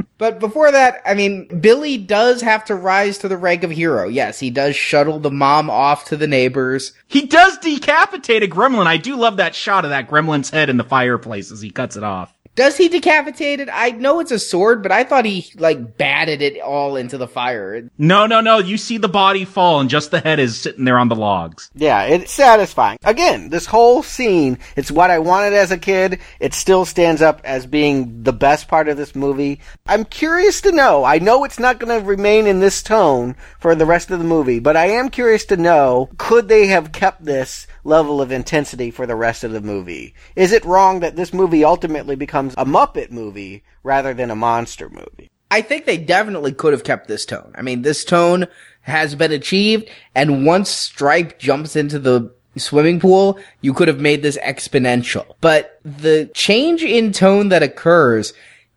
<laughs> But before that, I mean, Billy does have to rise to the rank of hero. Yes, he does shuttle the mom off to the neighbors. He does decapitate a gremlin. I do love that shot of that gremlin's head in the fireplace as he cuts it off. Does he decapitate it? I know it's a sword, but I thought he like batted it all into the fire. No, no, no. You see the body fall and just the head is sitting there on the logs. Yeah, it's satisfying. Again, this whole scene, it's what I wanted as a kid. It still stands up as being the best part of this movie. I'm curious to know. I know it's not going to remain in this tone for the rest of the movie, but I am curious to know, could they have kept this level of intensity for the rest of the movie? Is it wrong that this movie ultimately becomes a Muppet movie rather than a monster movie? I think they definitely could have kept this tone. I mean, this tone has been achieved, and once Stripe jumps into the swimming pool, you could have made this exponential. But the change in tone that occurs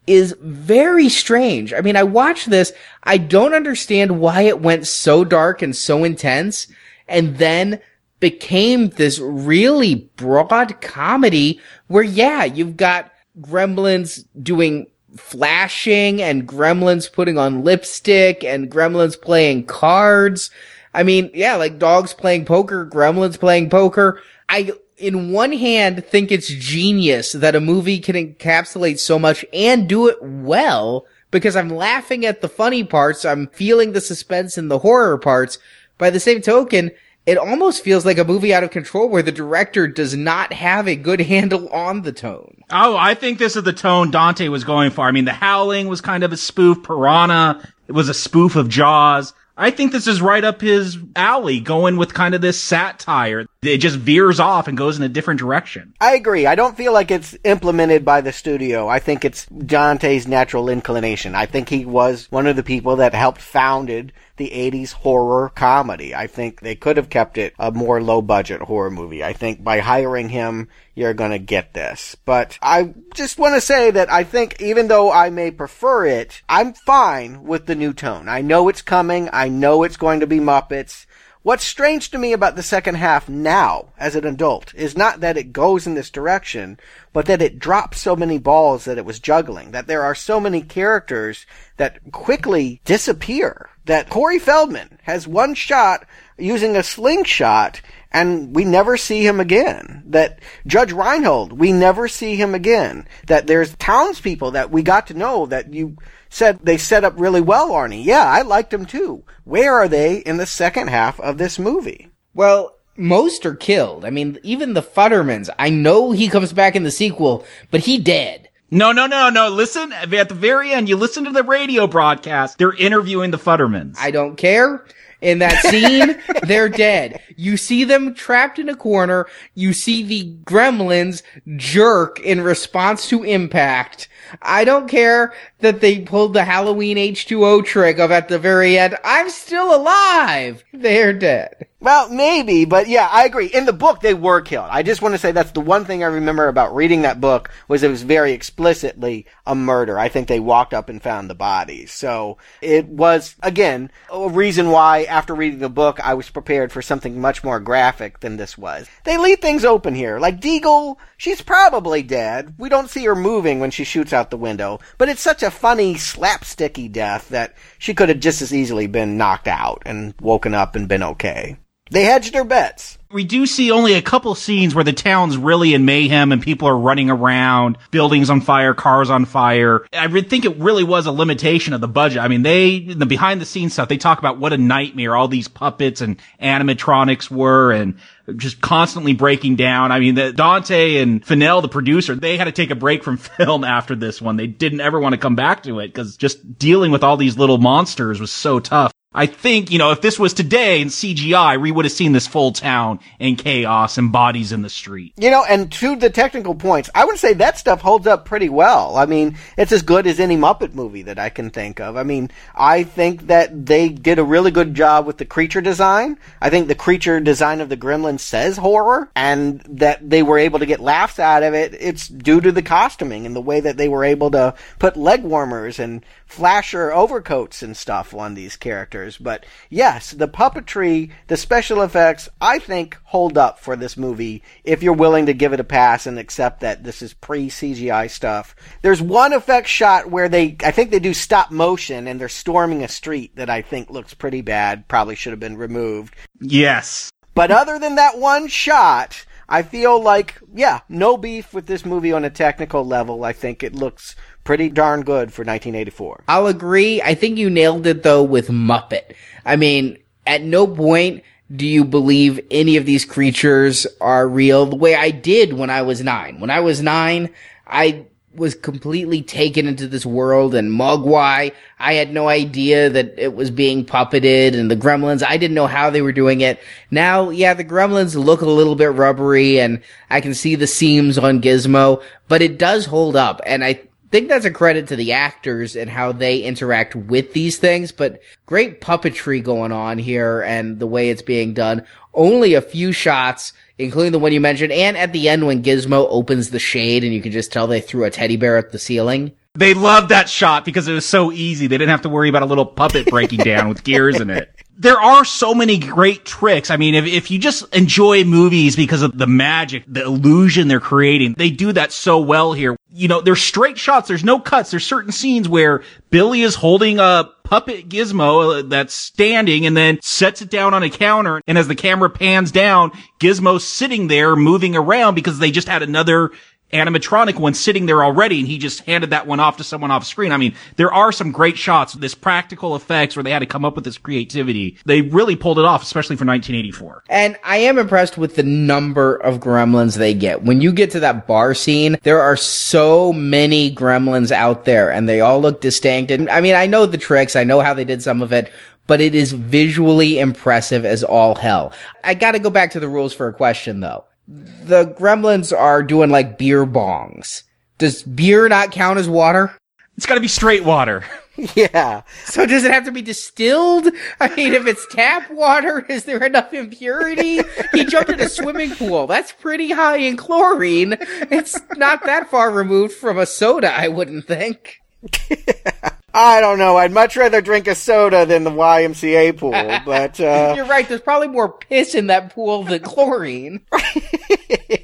is very strange. I mean, I watched this, I don't understand why it went so dark and so intense, and then became this really broad comedy where, yeah, you've got gremlins doing flashing and gremlins putting on lipstick and gremlins playing cards. I mean, yeah, like dogs playing poker, gremlins playing poker. I, in one hand, think it's genius that a movie can encapsulate so much and do it well because I'm laughing at the funny parts. I'm feeling the suspense in the horror parts. By the same token, it almost feels like a movie out of control where the director does not have a good handle on the tone. Oh, I think this is the tone Dante was going for. I mean, The Howling was kind of a spoof. Piranha, it was a spoof of Jaws. I think this is right up his alley, going with kind of this satire. It just veers off and goes in a different direction. I agree. I don't feel like it's implemented by the studio. I think it's Dante's natural inclination. I think he was one of the people that helped founded the 80s horror comedy. I think they could have kept it a more low budget horror movie. I think by hiring him, you're gonna get this. But I just want to say that I think even though I may prefer it, I'm fine with the new tone. I know it's coming. I know it's going to be Muppets. What's strange to me about the second half now, as an adult, is not that it goes in this direction, but that it drops so many balls that it was juggling, that there are so many characters that quickly disappear, that Corey Feldman has one shot using a slingshot and we never see him again. That Judge Reinhold, we never see him again. That there's townspeople that we got to know that you said they set up really well, Arnie. Yeah, I liked them too. Where are they in the second half of this movie? Well, most are killed. I mean, even the Futtermans. I know he comes back in the sequel, but he dead. No, no, no, no. Listen, at the very end, you listen to the radio broadcast. They're interviewing the Futtermans. I don't care. In that scene, they're dead. You see them trapped in a corner. You see the gremlins jerk in response to impact. I don't care that they pulled the Halloween H2O trick of at the very end, I'm still alive. They're dead. Well, maybe, but yeah, I agree. In the book, they were killed. I just want to say that's the one thing I remember about reading that book was it was very explicitly a murder. I think they walked up and found the bodies. So it was, again, a reason why after reading the book, I was prepared for something much more graphic than this was. They leave things open here. Like Deagle, she's probably dead. We don't see her moving when she shoots out the window, but it's such a funny, slapsticky death that she could have just as easily been knocked out and woken up and been okay. They hedged their bets. We do see only a couple scenes where the town's really in mayhem and people are running around, buildings on fire, cars on fire. I think it really was a limitation of the budget. I mean, they, the behind the scenes stuff, they talk about what a nightmare all these puppets and animatronics were and just constantly breaking down. I mean, the, Dante and Finnell, the producer, they had to take a break from <laughs> film after this one. They didn't ever want to come back to it because just dealing with all these little monsters was so tough. I think, you know, if this was today in CGI, we would have seen this full town in chaos and bodies in the street. You know, and to the technical points, I would say that stuff holds up pretty well. I mean, it's as good as any Muppet movie that I can think of. I mean, I think that they did a really good job with the creature design. I think the creature design of the gremlin says horror and that they were able to get laughs out of it. It's due to the costuming and the way that they were able to put leg warmers and flasher overcoats and stuff on these characters years. But yes, the puppetry, the special effects, I think hold up for this movie if you're willing to give it a pass and accept that this is pre CGI stuff. There's one effect shot where they, I think they do stop motion and they're storming a street that I think looks pretty bad. Probably should have been removed. Yes. But other than that one shot, I feel like, yeah, no beef with this movie on a technical level. I think it looks pretty darn good for 1984. I'll agree. I think you nailed it though with Muppet. I mean, at no point do you believe any of these creatures are real the way I did when I was nine. When I was nine, I was completely taken into this world and Mogwai, I had no idea that it was being puppeted and the gremlins, I didn't know how they were doing it. Now, yeah, the gremlins look a little bit rubbery and I can see the seams on Gizmo, but it does hold up and I think that's a credit to the actors and how they interact with these things, but great puppetry going on here and the way it's being done. Only a few shots including the one you mentioned, and at the end when Gizmo opens the shade and you can just tell they threw a teddy bear at the ceiling. They loved that shot because it was so easy. They didn't have to worry about a little puppet breaking down with gears in it. There are so many great tricks. I mean, if, if you just enjoy movies because of the magic, the illusion they're creating, they do that so well here. You know, there's straight shots. There's no cuts. There's certain scenes where Billy is holding a puppet gizmo uh, that's standing and then sets it down on a counter. And as the camera pans down, Gizmo's sitting there moving around because they just had another animatronic one sitting there already and he just handed that one off to someone off screen. I mean, there are some great shots, this practical effects where they had to come up with this creativity. They really pulled it off, especially for 1984. And I am impressed with the number of gremlins they get. When you get to that bar scene, there are so many gremlins out there and they all look distinct. And I mean, I know the tricks. I know how they did some of it, but it is visually impressive as all hell. I gotta go back to the rules for a question though the gremlins are doing like beer bongs. Does beer not count as water? It's gotta be straight water. <laughs> Yeah. So does it have to be distilled? I mean, if it's tap water, <laughs> is there enough impurity? he jumped in a swimming pool. That's pretty high in chlorine. It's not that far removed from a soda, I wouldn't think. <laughs> I don't know. I'd much rather drink a soda than the YMCA pool, <laughs> but uh... you're right. There's probably more piss in that pool than chlorine. <laughs>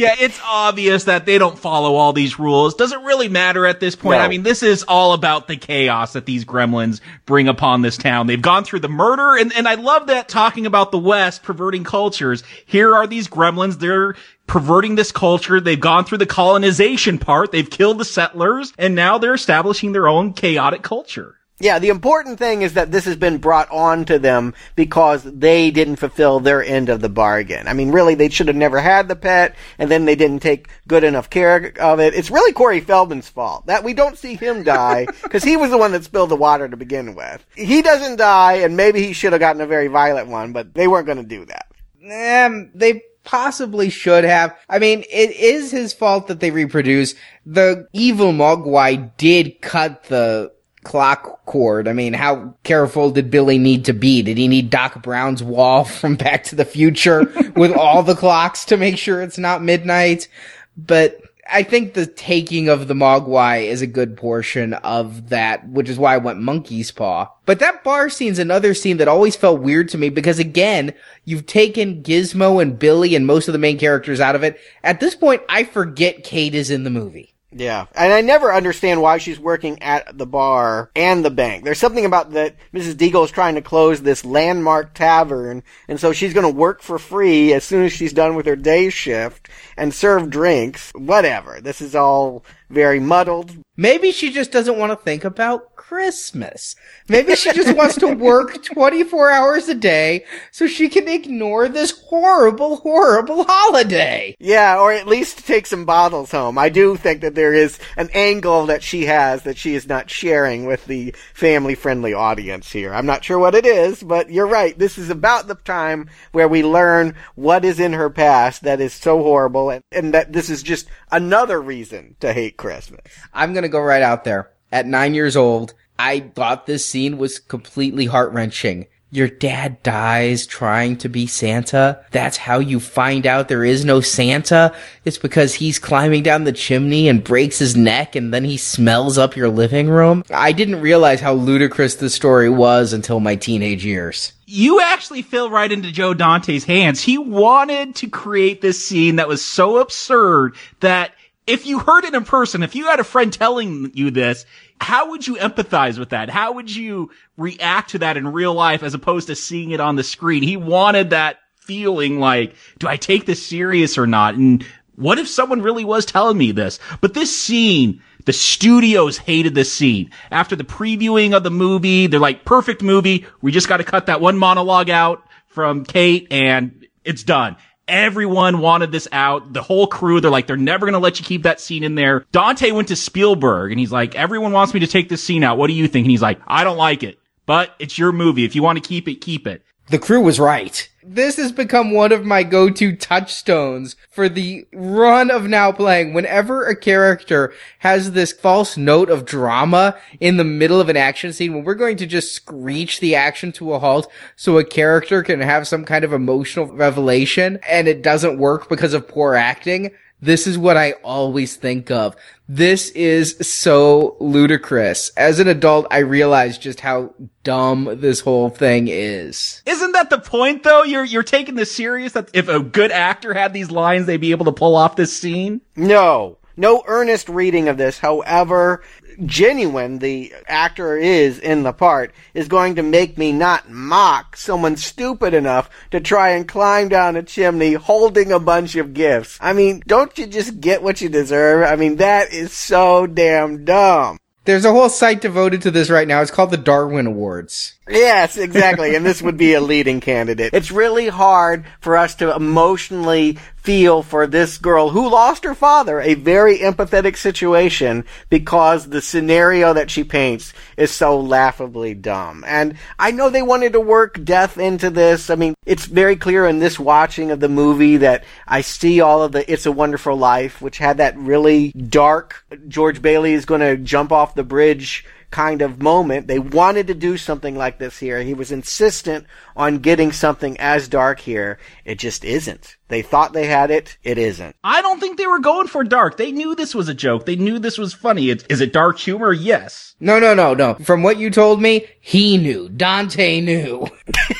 yeah, it's obvious that they don't follow all these rules. Doesn't really matter at this point. No. I mean, this is all about the chaos that these gremlins bring upon this town. They've gone through the murder, and and I love that talking about the West perverting cultures. Here are these gremlins. They're perverting this culture. They've gone through the colonization part. They've killed the settlers and now they're establishing their own chaotic culture. Yeah, the important thing is that this has been brought on to them because they didn't fulfill their end of the bargain. I mean, really, they should have never had the pet, and then they didn't take good enough care of it. It's really Corey Feldman's fault that we don't see him die <laughs> because he was the one that spilled the water to begin with. He doesn't die, and maybe he should have gotten a very violent one, but they weren't going to do that. Um, they possibly should have. I mean, it is his fault that they reproduce. The evil Mogwai did cut the clock cord. I mean, how careful did Billy need to be? Did he need Doc Brown's wall <laughs> from Back to the Future with all the clocks to make sure it's not midnight? But I think the taking of the Mogwai is a good portion of that, which is why I went monkey's paw. But that bar scene's another scene that always felt weird to me because again, you've taken Gizmo and Billy and most of the main characters out of it. At this point, I forget Kate is in the movie. Yeah, and I never understand why she's working at the bar and the bank. There's something about that Mrs. Deagle is trying to close this landmark tavern, and so she's going to work for free as soon as she's done with her day shift and serve drinks. Whatever. This is all very muddled. Maybe she just doesn't want to think about Christmas. Maybe she just wants to work <laughs> 24 hours a day so she can ignore this horrible, horrible holiday. Yeah, or at least take some bottles home. I do think that there is an angle that she has that she is not sharing with the family friendly audience here. I'm not sure what it is, but you're right. This is about the time where we learn what is in her past that is so horrible and, and that this is just another reason to hate Christmas. I'm gonna go right out there. At nine years old, I thought this scene was completely heart wrenching. your dad dies trying to be Santa. That's how you find out there is no Santa. It's because he's climbing down the chimney and breaks his neck and then he smells up your living room. I didn't realize how ludicrous the story was until my teenage years. You actually fell right into Joe Dante's hands. He wanted to create this scene that was so absurd that if you heard it in person, if you had a friend telling you this, how would you empathize with that? How would you react to that in real life as opposed to seeing it on the screen? He wanted that feeling like, do I take this serious or not? And what if someone really was telling me this? But this scene, the studios hated this scene. After the previewing of the movie, they're like, perfect movie. We just got to cut that one monologue out from Kate and it's done. Everyone wanted this out. The whole crew, they're like, they're never going to let you keep that scene in there. Dante went to Spielberg and he's like, everyone wants me to take this scene out. What do you think? And he's like, I don't like it, but it's your movie. If you want to keep it, keep it. The crew was right. This has become one of my go-to touchstones for the run of now playing. Whenever a character has this false note of drama in the middle of an action scene, when we're going to just screech the action to a halt so a character can have some kind of emotional revelation and it doesn't work because of poor acting, this is what I always think of. This is so ludicrous. As an adult, I realize just how dumb this whole thing is. Isn't that the point though? You're, you're taking this serious that if a good actor had these lines, they'd be able to pull off this scene? No. No earnest reading of this, however genuine the actor is in the part, is going to make me not mock someone stupid enough to try and climb down a chimney holding a bunch of gifts. I mean, don't you just get what you deserve? I mean, that is so damn dumb. There's a whole site devoted to this right now. It's called the Darwin Awards. Yes, exactly. and this would be a leading candidate. It's really hard for us to emotionally feel for this girl who lost her father, a very empathetic situation because the scenario that she paints is so laughably dumb. And I know they wanted to work death into this. I mean, it's very clear in this watching of the movie that I see all of the It's a Wonderful Life, which had that really dark George Bailey is going to jump off the bridge kind of moment. They wanted to do something like this here. He was insistent on getting something as dark here. It just isn't. They thought they had it. It isn't. I don't think they were going for dark. They knew this was a joke. They knew this was funny. Is it dark humor? Yes. No, no, no, no. From what you told me, he knew. Dante knew.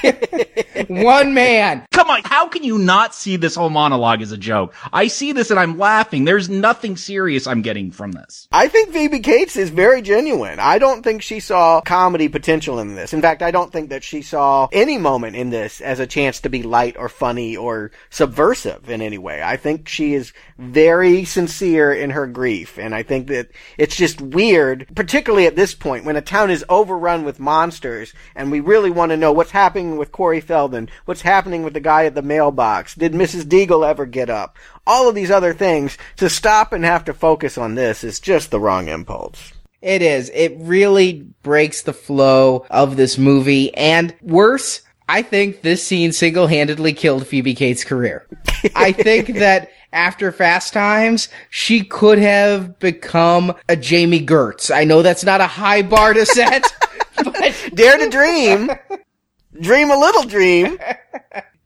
<laughs> One man. Come on. How can you not see this whole monologue as a joke? I see this and I'm laughing. There's nothing serious I'm getting from this. I think Phoebe Cates is very genuine. I don't think she saw comedy potential in this. In fact, I don't think that she saw any moment in this as a chance to be light or funny or subversive in any way. I think she is very sincere in her grief. And I think that it's just weird, particularly at this point when a town is overrun with monsters and we really want to know what's happening with Corey Feldman, what's happening with the guy at the mailbox. Did Mrs. Deagle ever get up? All of these other things to stop and have to focus on this is just the wrong impulse. It is. It really breaks the flow of this movie. And worse, I think this scene single handedly killed Phoebe Cates' career. <laughs> I think that after Fast Times, she could have become a Jami Gertz. I know that's not a high bar to set, <laughs> <laughs> dare to dream. Dream a little dream.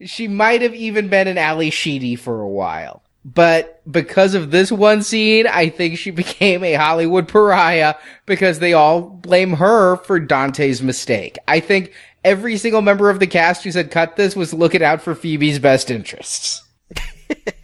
she might have even been an Ally Sheedy for a while. But because of this one scene, I think she became a Hollywood pariah because they all blame her for Dante's mistake. I think every single member of the cast who said cut this was looking out for Phoebe's best interests. <laughs>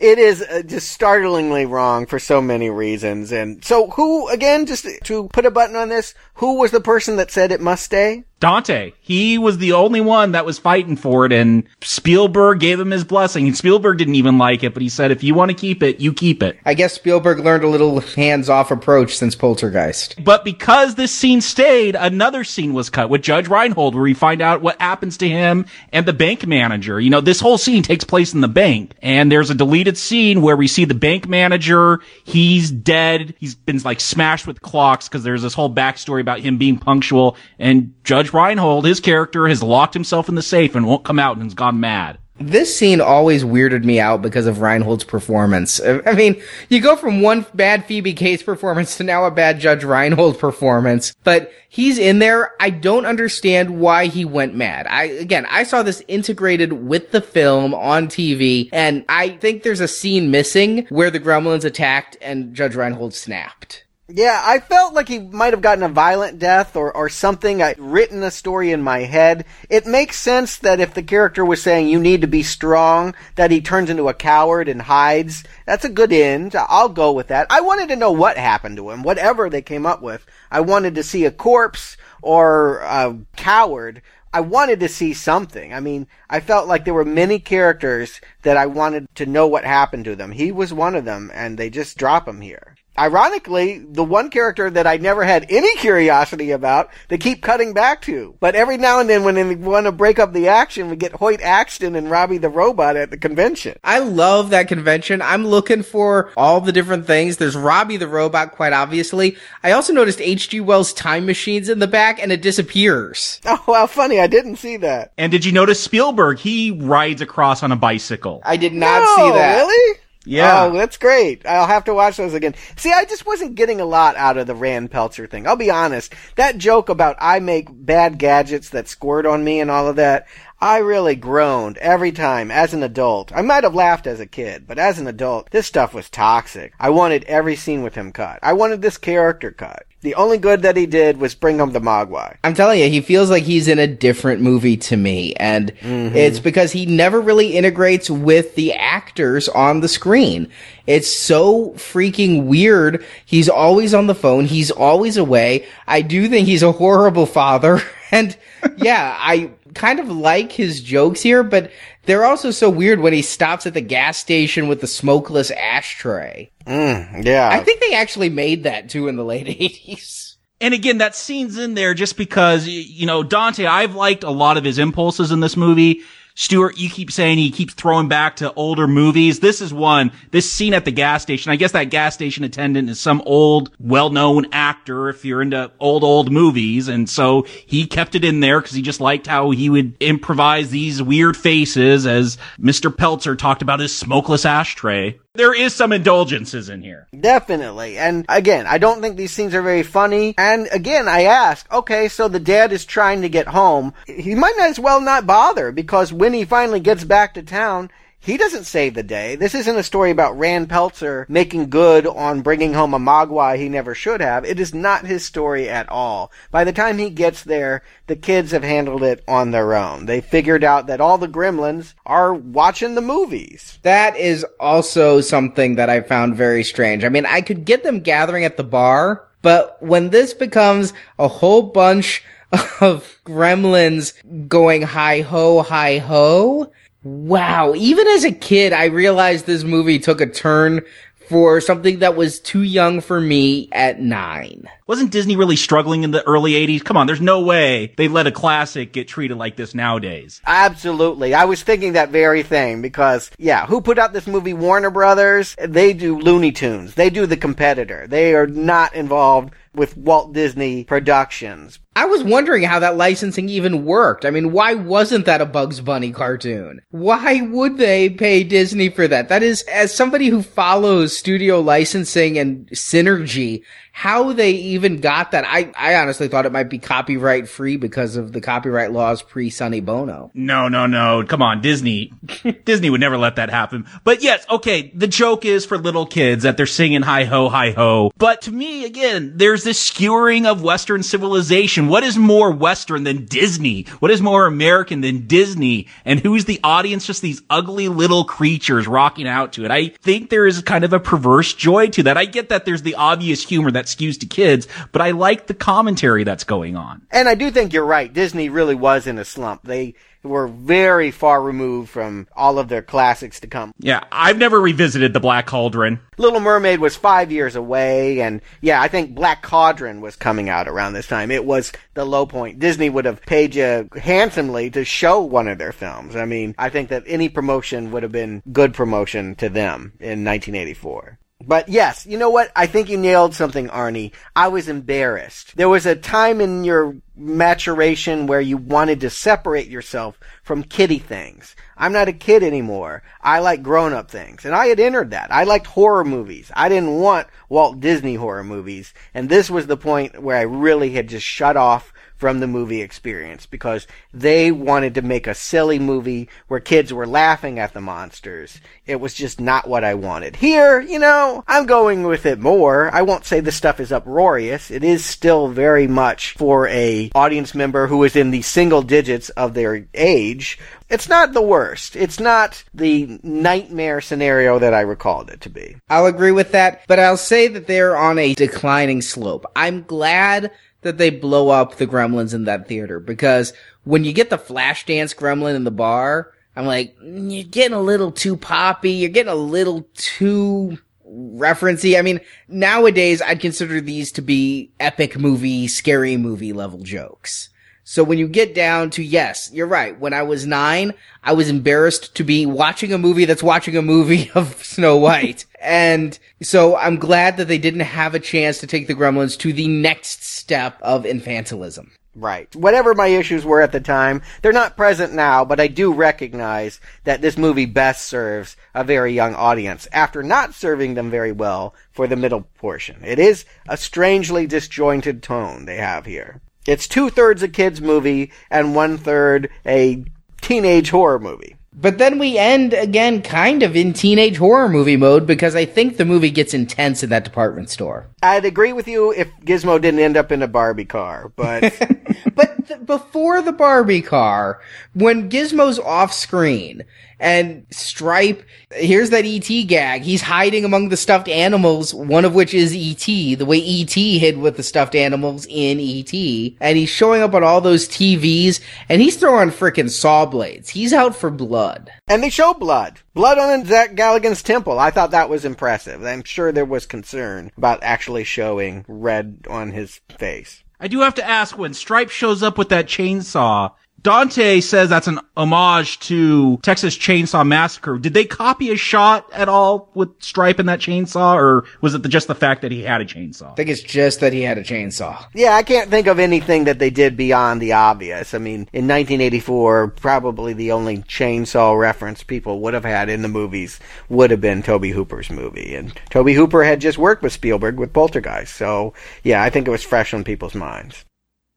it is uh, just startlingly wrong for so many reasons. And so, who, again, just to put a button on this, who was the person that said it must stay? Dante. He was the only one that was fighting for it, and Spielberg gave him his blessing. And Spielberg didn't even like it, but he said, if you want to keep it, you keep it. I guess Spielberg learned a little hands off approach since Poltergeist. But because this scene stayed, another scene was cut with Judge Reinhold, where we find out what happens to him and the bank manager. You know, this whole scene takes place in the bank, and there's a deleted scene where we see the bank manager. He's dead. He's been like smashed with clocks because there's this whole backstory about him being punctual, and Judge Reinhold, his character, has locked himself in the safe and won't come out and has gone mad. This scene always weirded me out because of Reinhold's performance. Uh, I mean, you go from one bad Phoebe Cates performance to now a bad Judge Reinhold performance, but he's in there. I don't understand why he went mad. I, again, I saw this integrated with the film on TV, and I think there's a scene missing where the gremlins attacked and Judge Reinhold snapped. Yeah, I felt like he might have gotten a violent death or, or something. I'd written a story in my head. It makes sense that if the character was saying you need to be strong, that he turns into a coward and hides. That's a good end. I'll go with that. I wanted to know what happened to him, whatever they came up with. I wanted to see a corpse or a coward. I wanted to see something. I mean, I felt like there were many characters that I wanted to know what happened to them. He was one of them, and they just drop him here ironically, the one character that I never had any curiosity about, they keep cutting back to. But every now and then when they want to break up the action, we get Hoyt Axton and Robby the Robot at the convention. I love that convention. I'm looking for all the different things. There's Robby the Robot, quite obviously. I also noticed H.G. Wells' time machines in the back and it disappears. <laughs> Oh, how funny. I didn't see that. And did you notice Spielberg? He rides across on a bicycle. I did not no, see that. Really? Yeah. Oh, that's great. I'll have to watch those again. See, I just wasn't getting a lot out of the Rand Peltzer thing. I'll be honest. That joke about I make bad gadgets that squirt on me and all of that, I really groaned every time as an adult. I might have laughed as a kid, but as an adult, this stuff was toxic. I wanted every scene with him cut. I wanted this character cut. The only good that he did was bring home the Mogwai. I'm telling you, he feels like he's in a different movie to me. And mm-hmm. it's because he never really integrates with the actors on the screen. It's so freaking weird. He's always on the phone. He's always away. I do think he's a horrible father. <laughs> And yeah, I kind of like his jokes here, but they're also so weird when he stops at the gas station with the smokeless ashtray. Mm, yeah. I think they actually made that too in the late <laughs> 80s. And again, that scene's in there just because, you know, Dante, I've liked a lot of his impulses in this movie. Stuart, you keep saying he keeps throwing back to older movies. This is one, this scene at the gas station. I guess that gas station attendant is some old, well-known actor if you're into old, old movies. And so he kept it in there because he just liked how he would improvise these weird faces as Mr. Peltzer talked about his smokeless ashtray. There is some indulgences in here. Definitely. And again, I don't think these scenes are very funny. And again, I ask, okay, so the dad is trying to get home. He might as well not bother because when he finally gets back to town, he doesn't save the day. This isn't a story about Rand Peltzer making good on bringing home a Mogwai he never should have. It is not his story at all. By the time he gets there, the kids have handled it on their own. They figured out that all the gremlins are watching the movies. That is also something that I found very strange. I mean, I could get them gathering at the bar, but when this becomes a whole bunch <laughs> of gremlins going hi ho, hi ho, wow. Even as a kid, I realized this movie took a turn for something that was too young for me at nine. Wasn't Disney really struggling in the early 80s? Come on, there's no way they let a classic get treated like this nowadays. Absolutely. I was thinking that very thing because, yeah, who put out this movie? Warner Brothers. They do Looney Tunes. They do the competitor. They are not involved with Walt Disney Productions. I was wondering how that licensing even worked. I mean, why wasn't that a Bugs Bunny cartoon? Why would they pay Disney for that? That is, as somebody who follows studio licensing and synergy, how they even got that. I, I honestly thought it might be copyright free because of the copyright laws pre Sonny Bono. No, no, no. Come on, Disney. <laughs> Disney would never let that happen. But yes, okay, the joke is for little kids that they're singing hi ho, hi ho. But to me, again, there's this skewering of Western civilization. What is more Western than Disney? What is more American than Disney? And who's the audience? Just these ugly little creatures rocking out to it. I think there is kind of a perverse joy to that. I get that there's the obvious humor that skews to kids, but I like the commentary that's going on. And I do think you're right. Disney really was in a slump. They were very far removed from all of their classics to come. Yeah, I've never revisited the Black Cauldron. Little Mermaid was five years away, and yeah, I think Black Cauldron was coming out around this time. It was the low point. Disney would have paid you handsomely to show one of their films. I mean, I think that any promotion would have been good promotion to them in 1984. But yes, you know what? I think you nailed something, Arnie. I was embarrassed. There was a time in your maturation where you wanted to separate yourself from kiddie things. I'm not a kid anymore. I like grown up things. And I had entered that. I liked horror movies. I didn't want Walt Disney horror movies. And this was the point where I really had just shut off from the movie experience because they wanted to make a silly movie where kids were laughing at the monsters. It was just not what I wanted. Here, you know, I'm going with it more. I won't say the stuff is uproarious. It is still very much for a audience member who is in the single digits of their age. It's not the worst. It's not the nightmare scenario that I recalled it to be. I'll agree with that, but I'll say that they're on a declining slope. I'm glad that they blow up the gremlins in that theater because when you get the Flashdance gremlin in the bar, I'm like, "Mm, you're getting a little too poppy. You're getting a little too referencey. I mean, nowadays I'd consider these to be epic movie, scary movie level jokes. So when you get down to, yes, you're right. When I was nine, I was embarrassed to be watching a movie that's watching a movie <laughs> of Snow White. And so I'm glad that they didn't have a chance to take the gremlins to the next step of infantilism. Right. Whatever my issues were at the time, they're not present now, but I do recognize that this movie best serves a very young audience after not serving them very well for the middle portion. It is a strangely disjointed tone they have here. It's two thirds a kid's movie and one third a teenage horror movie. But then we end again kind of in teenage horror movie mode because I think the movie gets intense in that department store. I'd agree with you if Gizmo didn't end up in a Barbie car, but <laughs> <laughs> But th- before the Barbie car, when Gizmo's off screen and Stripe, here's that ET gag. He's hiding among the stuffed animals, one of which is ET, the way ET hid with the stuffed animals in ET. And he's showing up on all those TVs and he's throwing frickin' saw blades. He's out for blood. and they show blood. Blood on Zach Galligan's temple. I thought that was impressive. I'm sure there was concern about actually showing red on his face. I do have to ask when Stripe shows up with that chainsaw. Dante says that's an homage to Texas Chainsaw Massacre. Did they copy a shot at all with Stripe and that chainsaw, or was it the, just the fact that he had a chainsaw? I think it's just that he had a chainsaw. Yeah, I can't think of anything that they did beyond the obvious. I mean, in 1984, probably the only chainsaw reference people would have had in the movies would have been Tobe Hooper's movie. And Toby Hooper had just worked with Spielberg with Poltergeist. So, yeah, I think it was fresh on people's minds.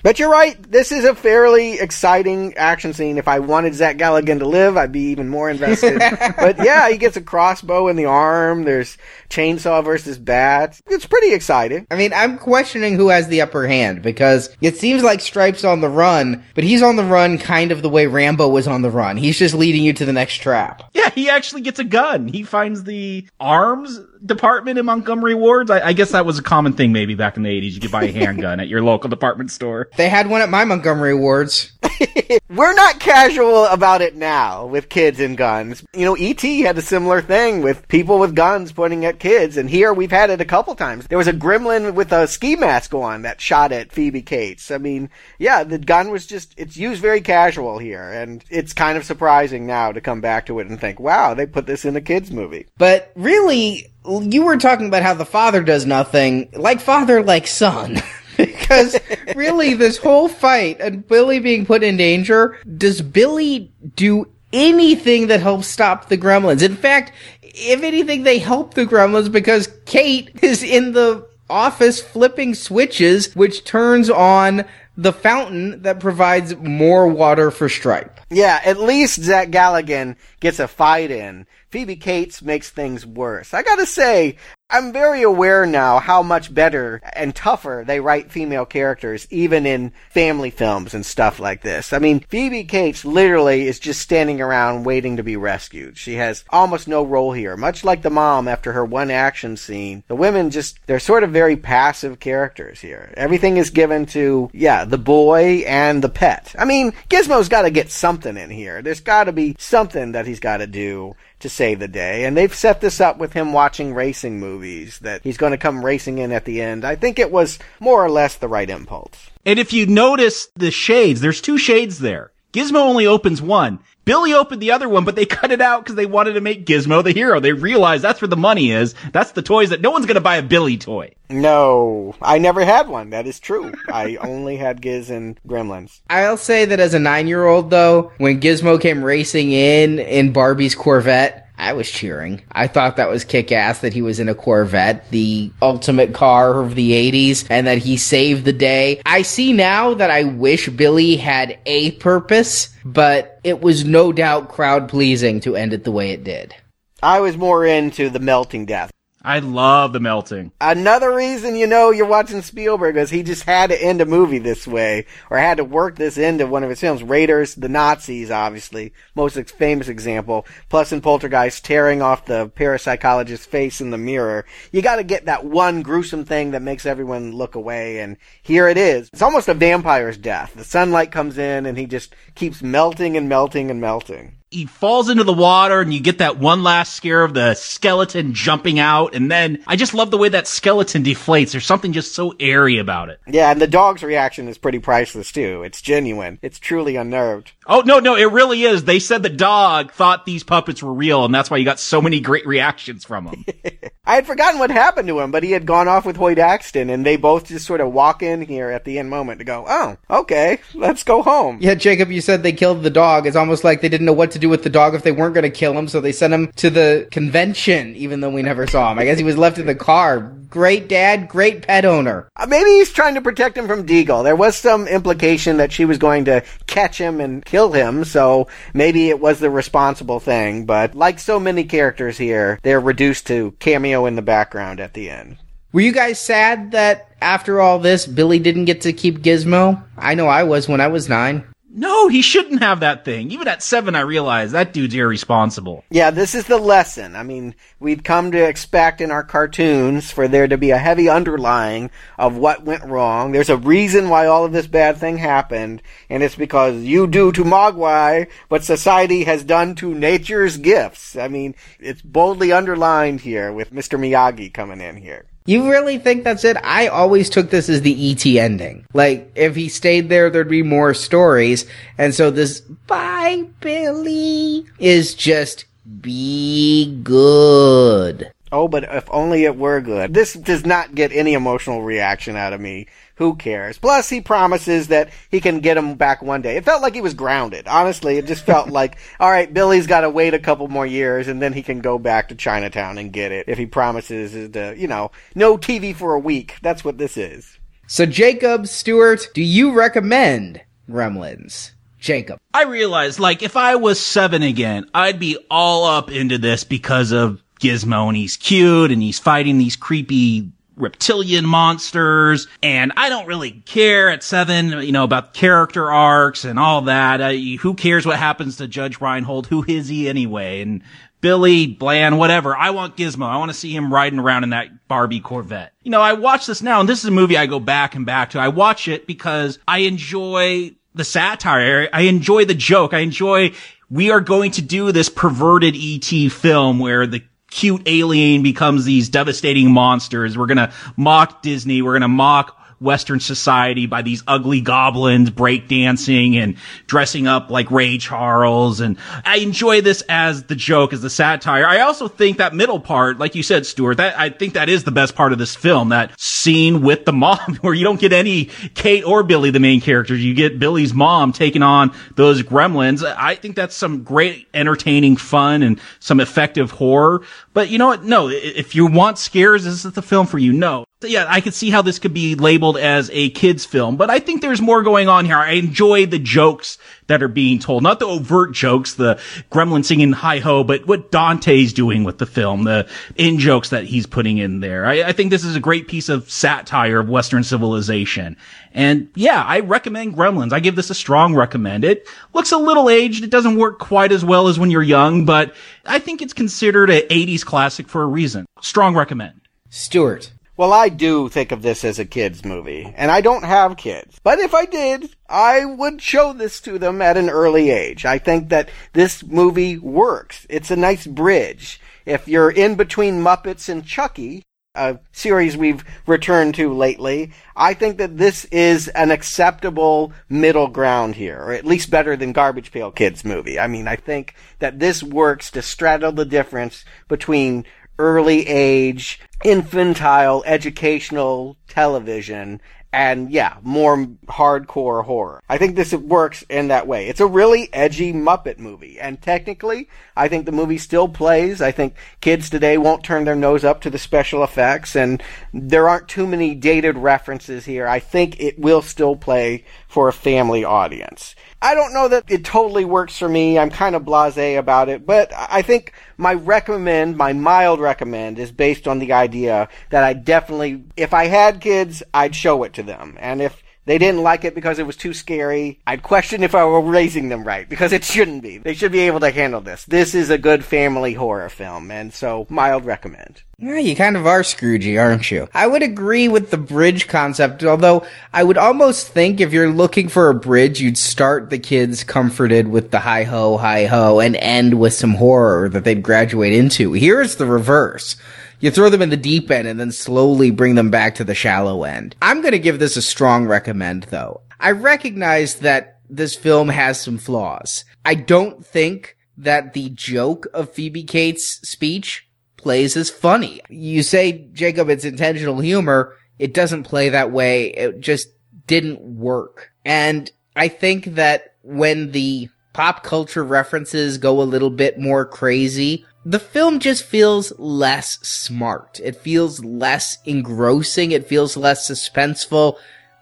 But you're right. This is a fairly exciting action scene. If I wanted Zach Galligan to live, I'd be even more invested. <laughs> but yeah, he gets a crossbow in the arm. There's chainsaw versus bat. It's pretty exciting. I mean, I'm questioning who has the upper hand because it seems like Stripe's on the run, but he's on the run kind of the way Rambo was on the run. He's just leading you to the next trap. Yeah, he actually gets a gun. He finds the arms department in Montgomery Wards. I, I guess that was a common thing maybe back in the 80s. You could buy a handgun at your local department store. They had one at my Montgomery Wards. <laughs> We're not casual about it now with kids and guns. You know, E.T. had a similar thing with people with guns pointing at kids, and here we've had it a couple times. There was a gremlin with a ski mask on that shot at Phoebe Cates. I mean, yeah, the gun was just, it's used very casual here, and it's kind of surprising now to come back to it and think, wow, they put this in a kid's movie. But really, you were talking about how the father does nothing, like father, like son. <laughs> because really, this whole fight and Billy being put in danger, does Billy do anything that helps stop the gremlins? In fact, if anything, they help the gremlins because Kate is in the office flipping switches, which turns on the fountain that provides more water for Stripe. Yeah, at least Zach Galligan gets a fight in. Phoebe Cates makes things worse. I gotta say, I'm very aware now how much better and tougher they write female characters, even in family films and stuff like this. I mean, Phoebe Cates literally is just standing around waiting to be rescued. She has almost no role here. Much like the mom after her one action scene, the women just, they're sort of very passive characters here. Everything is given to, yeah, the boy and the pet. I mean, Gizmo's gotta get something in here. There's gotta be something that he's gotta do to save the day. And they've set this up with him watching racing movies that he's going to come racing in at the end. I think it was more or less the right impulse. And if you notice the shades, there's two shades there. Gizmo only opens one. Billy opened the other one, but they cut it out because they wanted to make Gizmo the hero. They realized that's where the money is. That's the toys that no one's going to buy a Billy toy. No, I never had one. That is true. I <laughs> only had Giz and Gremlins. I'll say that as a nine year old, though, when Gizmo came racing in in Barbie's Corvette, I was cheering. I thought that was kick ass that he was in a Corvette, the ultimate car of the 80s, and that he saved the day. I see now that I wish Billy had a purpose, but it was no doubt crowd pleasing to end it the way it did. I was more into the melting death. I love the melting. Another reason you know you're watching Spielberg is he just had to end a movie this way, or had to work this into one of his films. Raiders, the Nazis, obviously, most famous example. Plus in Poltergeist, tearing off the parapsychologist's face in the mirror. You gotta get that one gruesome thing that makes everyone look away, and here it is. It's almost a vampire's death. The sunlight comes in and he just keeps melting and melting and melting he falls into the water and you get that one last scare of the skeleton jumping out and then I just love the way that skeleton deflates. There's something just so airy about it. Yeah, and the dog's reaction is pretty priceless too. It's genuine. It's truly unnerved. Oh no, no, it really is. They said the dog thought these puppets were real and that's why you got so many great reactions from him. <laughs> I had forgotten what happened to him, but he had gone off with Hoyt Axton and they both just sort of walk in here at the end moment to go, "Oh, okay, let's go home." Yeah, Jacob, you said they killed the dog. It's almost like they didn't know what to do with the dog if they weren't going to kill him, so they sent him to the convention, even though we never saw him. I guess he was left in the car. Great dad, great pet owner. Uh, maybe he's trying to protect him from Deagle. There was some implication that she was going to catch him and kill him, so maybe it was the responsible thing. But like so many characters here, they're reduced to cameo in the background at the end. Were you guys sad that after all this, Billy didn't get to keep Gizmo? I know I was when I was nine. No, he shouldn't have that thing. Even at seven, I realized that dude's irresponsible. Yeah, this is the lesson. I mean, we've come to expect in our cartoons for there to be a heavy underlying of what went wrong. There's a reason why all of this bad thing happened, and it's because you do to Mogwai what society has done to nature's gifts. I mean, it's boldly underlined here with Mr. Miyagi coming in here. You really think that's it? I always took this as the ET ending. Like, if he stayed there, there'd be more stories. And so this, bye, Billy, is just be good. Oh, but if only it were good. This does not get any emotional reaction out of me. Who cares? Plus, he promises that he can get him back one day. It felt like he was grounded. Honestly, it just felt <laughs> like, all right, Billy's got to wait a couple more years and then he can go back to Chinatown and get it. If he promises to, you know, no TV for a week. That's what this is. So, Jacob Stuart, do you recommend Gremlins? Jacob. I realized, like, if I was seven again, I'd be all up into this because of Gizmo and he's cute and he's fighting these creepy reptilian monsters and I don't really care at seven, you know, about character arcs and all that. Uh, who cares what happens to Judge Reinhold? Who is he anyway? And Billy, Bland, whatever. I want Gizmo. I want to see him riding around in that Barbie Corvette. You know, I watch this now and this is a movie I go back and back to. I watch it because I enjoy the satire. I enjoy the joke. I enjoy we are going to do this perverted ET film where the cute alien becomes these devastating monsters. We're gonna mock Disney. We're gonna mock Western society by these ugly goblins breakdancing and dressing up like Ray Charles. And I enjoy this as the joke, as the satire. I also think that middle part, like you said, Stuart, that I think that is the best part of this film. That scene with the mom <laughs> where you don't get any Kate or Billy, the main characters. You get Billy's mom taking on those gremlins. I think that's some great entertaining fun and some effective horror. But you know what? No, if you want scares, this is the film for you. No. Yeah, I could see how this could be labeled as a kids film, but I think there's more going on here. I enjoy the jokes that are being told, not the overt jokes, the gremlin singing hi ho, but what Dante's doing with the film, the in jokes that he's putting in there. I, I think this is a great piece of satire of Western civilization. And yeah, I recommend Gremlins. I give this a strong recommend. It looks a little aged. It doesn't work quite as well as when you're young, but I think it's considered a 80s classic for a reason. Strong recommend. Stuart. Well, I do think of this as a kids movie, and I don't have kids. But if I did, I would show this to them at an early age. I think that this movie works. It's a nice bridge. If you're in between Muppets and Chucky, a series we've returned to lately. I think that this is an acceptable middle ground here, or at least better than Garbage Pail Kids movie. I mean, I think that this works to straddle the difference between early age, infantile, educational television and yeah, more hardcore horror. I think this works in that way. It's a really edgy Muppet movie, and technically, I think the movie still plays. I think kids today won't turn their nose up to the special effects, and there aren't too many dated references here. I think it will still play for a family audience. I don't know that it totally works for me. I'm kind of blasé about it, but I think my recommend, my mild recommend is based on the idea that I definitely, if I had kids, I'd show it to them. And if they didn't like it because it was too scary. I'd question if I were raising them right, because it shouldn't be. They should be able to handle this. This is a good family horror film, and so mild recommend. Yeah, you kind of are Scroogey, aren't you? I would agree with the bridge concept, although I would almost think if you're looking for a bridge, you'd start the kids comforted with the hi ho, hi ho, and end with some horror that they'd graduate into. Here's the reverse. You throw them in the deep end and then slowly bring them back to the shallow end. I'm going to give this a strong recommend though. I recognize that this film has some flaws. I don't think that the joke of Phoebe Cates' speech plays as funny. You say, Jacob, it's intentional humor. It doesn't play that way. It just didn't work. And I think that when the pop culture references go a little bit more crazy, the film just feels less smart. It feels less engrossing. It feels less suspenseful.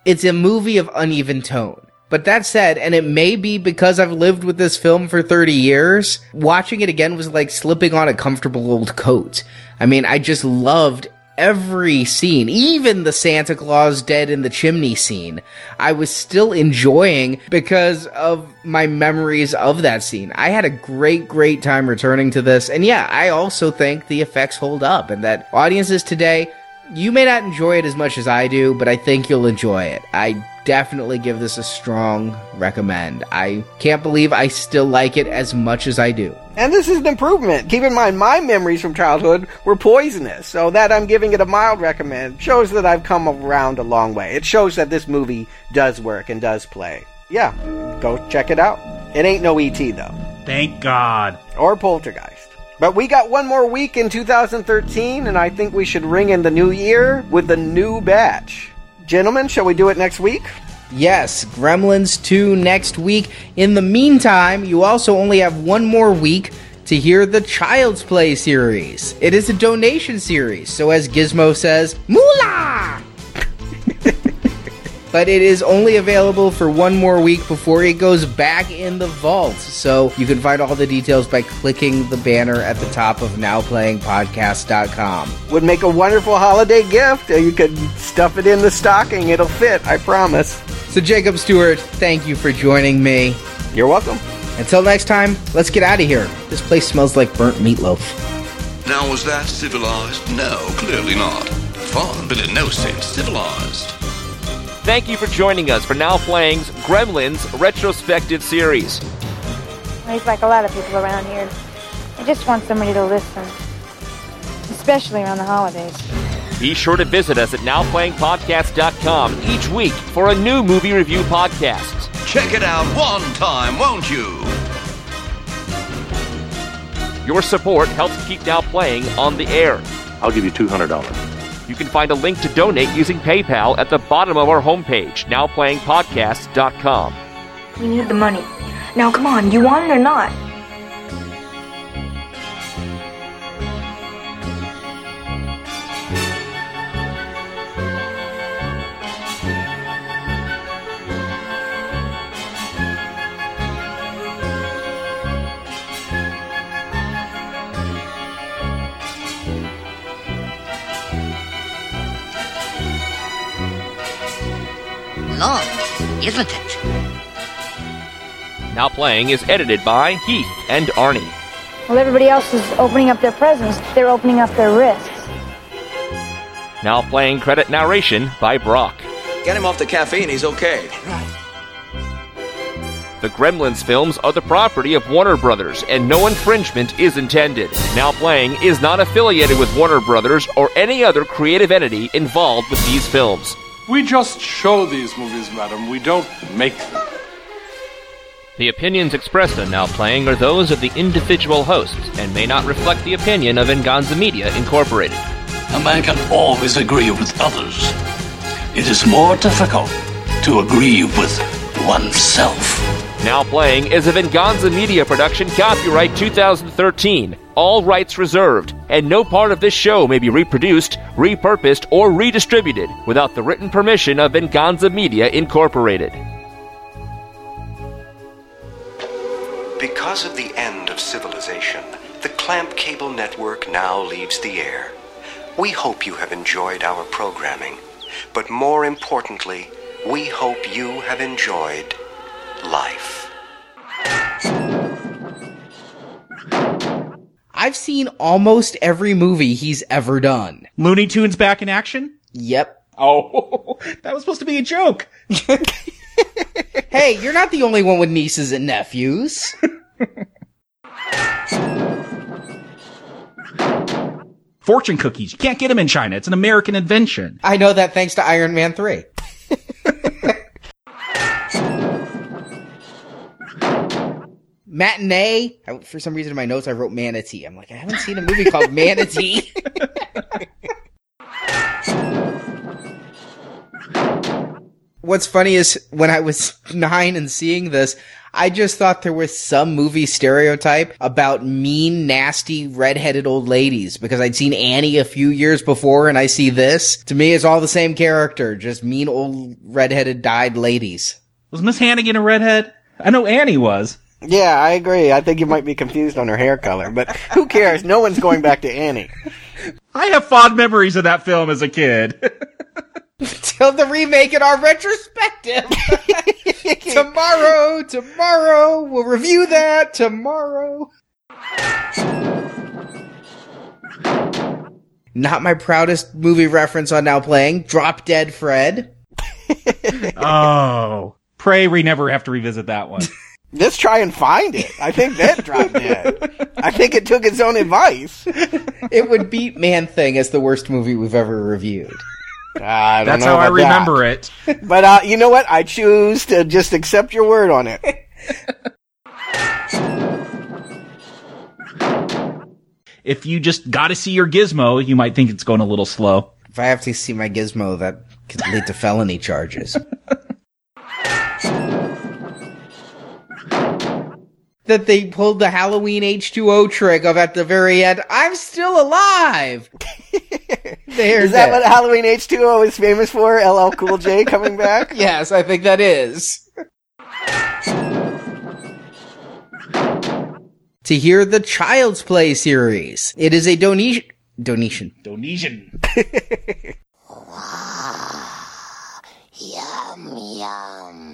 It's a movie of uneven tone. But that said, and it may be because I've lived with this film for 30 years, watching it again was like slipping on a comfortable old coat. I mean, I just loved every scene, even the Santa Claus dead in the chimney scene, I was still enjoying because of my memories of that scene. I had a great, great time returning to this. And yeah, I also think the effects hold up and that audiences today, you may not enjoy it as much as I do, but I think you'll enjoy it. I definitely give this a strong recommend. I can't believe I still like it as much as I do. And this is an improvement. Keep in mind, my memories from childhood were poisonous, so that I'm giving it a mild recommend shows that I've come around a long way. It shows that this movie does work and does play. Yeah, go check it out. It ain't no ET though. Thank God. Or Poltergeist. But we got one more week in 2013, and I think we should ring in the new year with the new batch. Gentlemen, shall we do it next week? Yes, Gremlins 2 next week. In the meantime, you also only have one more week to hear the Child's Play series. It is a donation series, so as Gizmo says, Moolah! But it is only available for one more week before it goes back in the vault. So you can find all the details by clicking the banner at the top of nowplayingpodcast.com. Would make a wonderful holiday gift. You could stuff it in the stocking. It'll fit, I promise. So, Jacob Stuart, thank you for joining me. You're welcome. Until next time, let's get out of here. This place smells like burnt meatloaf. Now, was that civilized? No, clearly not. Fun, but in no sense civilized. Thank you for joining us for Now Playing's Gremlins retrospective series. He's like a lot of people around here. I just want somebody to listen, especially around the holidays. Be sure to visit us at nowplayingpodcast.com each week for a new movie review podcast. Check it out one time, won't you? Your support helps keep Now Playing on the air. I'll give you $200. You can find a link to donate using PayPal at the bottom of our homepage, nowplayingpodcast.com. We need the money. Now, come on, you want it or not? Long, isn't it? Now Playing is edited by Heath and Arnie. While everybody else is opening up their presents, they're opening up their wrists. Now Playing credit narration by Brock. Get him off the caffeine, he's okay. The The Gremlins films are the property of Warner Brothers, and no infringement is intended. Now Playing is not affiliated with Warner Brothers or any other creative entity involved with these films. We just show these movies, madam. We don't make them. The opinions expressed on Now Playing are those of the individual hosts and may not reflect the opinion of Venganza Media Incorporated. A man can always agree with others. It is more difficult to agree with oneself. Now Playing is a Venganza Media production, copyright 2013. All rights reserved, and no part of this show may be reproduced, repurposed, or redistributed without the written permission of Venganza Media Incorporated. Because of the end of civilization, the Clamp Cable Network now leaves the air. We hope you have enjoyed our programming, but more importantly, we hope you have enjoyed life. I've seen almost every movie he's ever done. Looney Tunes back in action? Yep. Oh, <laughs> that was supposed to be a joke. <laughs> hey, you're not the only one with nieces and nephews. <laughs> Fortune cookies. You can't get them in China. It's an American invention. I know that thanks to Iron Man 3. Matinee. I, for some reason in my notes I wrote Manatee. I'm like, I haven't seen a movie called Manatee. <laughs> What's funny is when I was <laughs> nine and seeing this, I just thought there was some movie stereotype about mean, nasty, redheaded old ladies because I'd seen Annie a few years before and I see this. To me, it's all the same character, just mean old redheaded dyed ladies. Was Miss Hannigan a redhead? I know Annie was. Yeah, I agree. I think you might be confused on her hair color, but who cares? No one's going back to Annie. I have fond memories of that film as a kid. Till the remake in our retrospective. <laughs> tomorrow, tomorrow, we'll review that tomorrow. Not my proudest movie reference on now playing. Drop Dead Fred. oh. Pray we never have to revisit that one. <laughs> Let's try and find it. I think that dropped dead. I think it took its own advice. It would beat Man Thing as the worst movie we've ever reviewed. I That's how I remember that. it. But uh, you know what? I choose to just accept your word on it. if you just got to see your gizmo, you might think it's going a little slow. If I have to see my gizmo, that could lead to felony charges. That they pulled the Halloween H2O trick of at the very end, I'm still alive! <laughs> is that what Halloween H2O is famous for? LL Cool J coming back? <laughs> yes, I think that is. to hear the Child's Play series. It is a donation. Donation. Donation. <laughs> Yum, yum.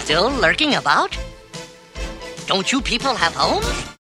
Still lurking about? Don't you people have homes?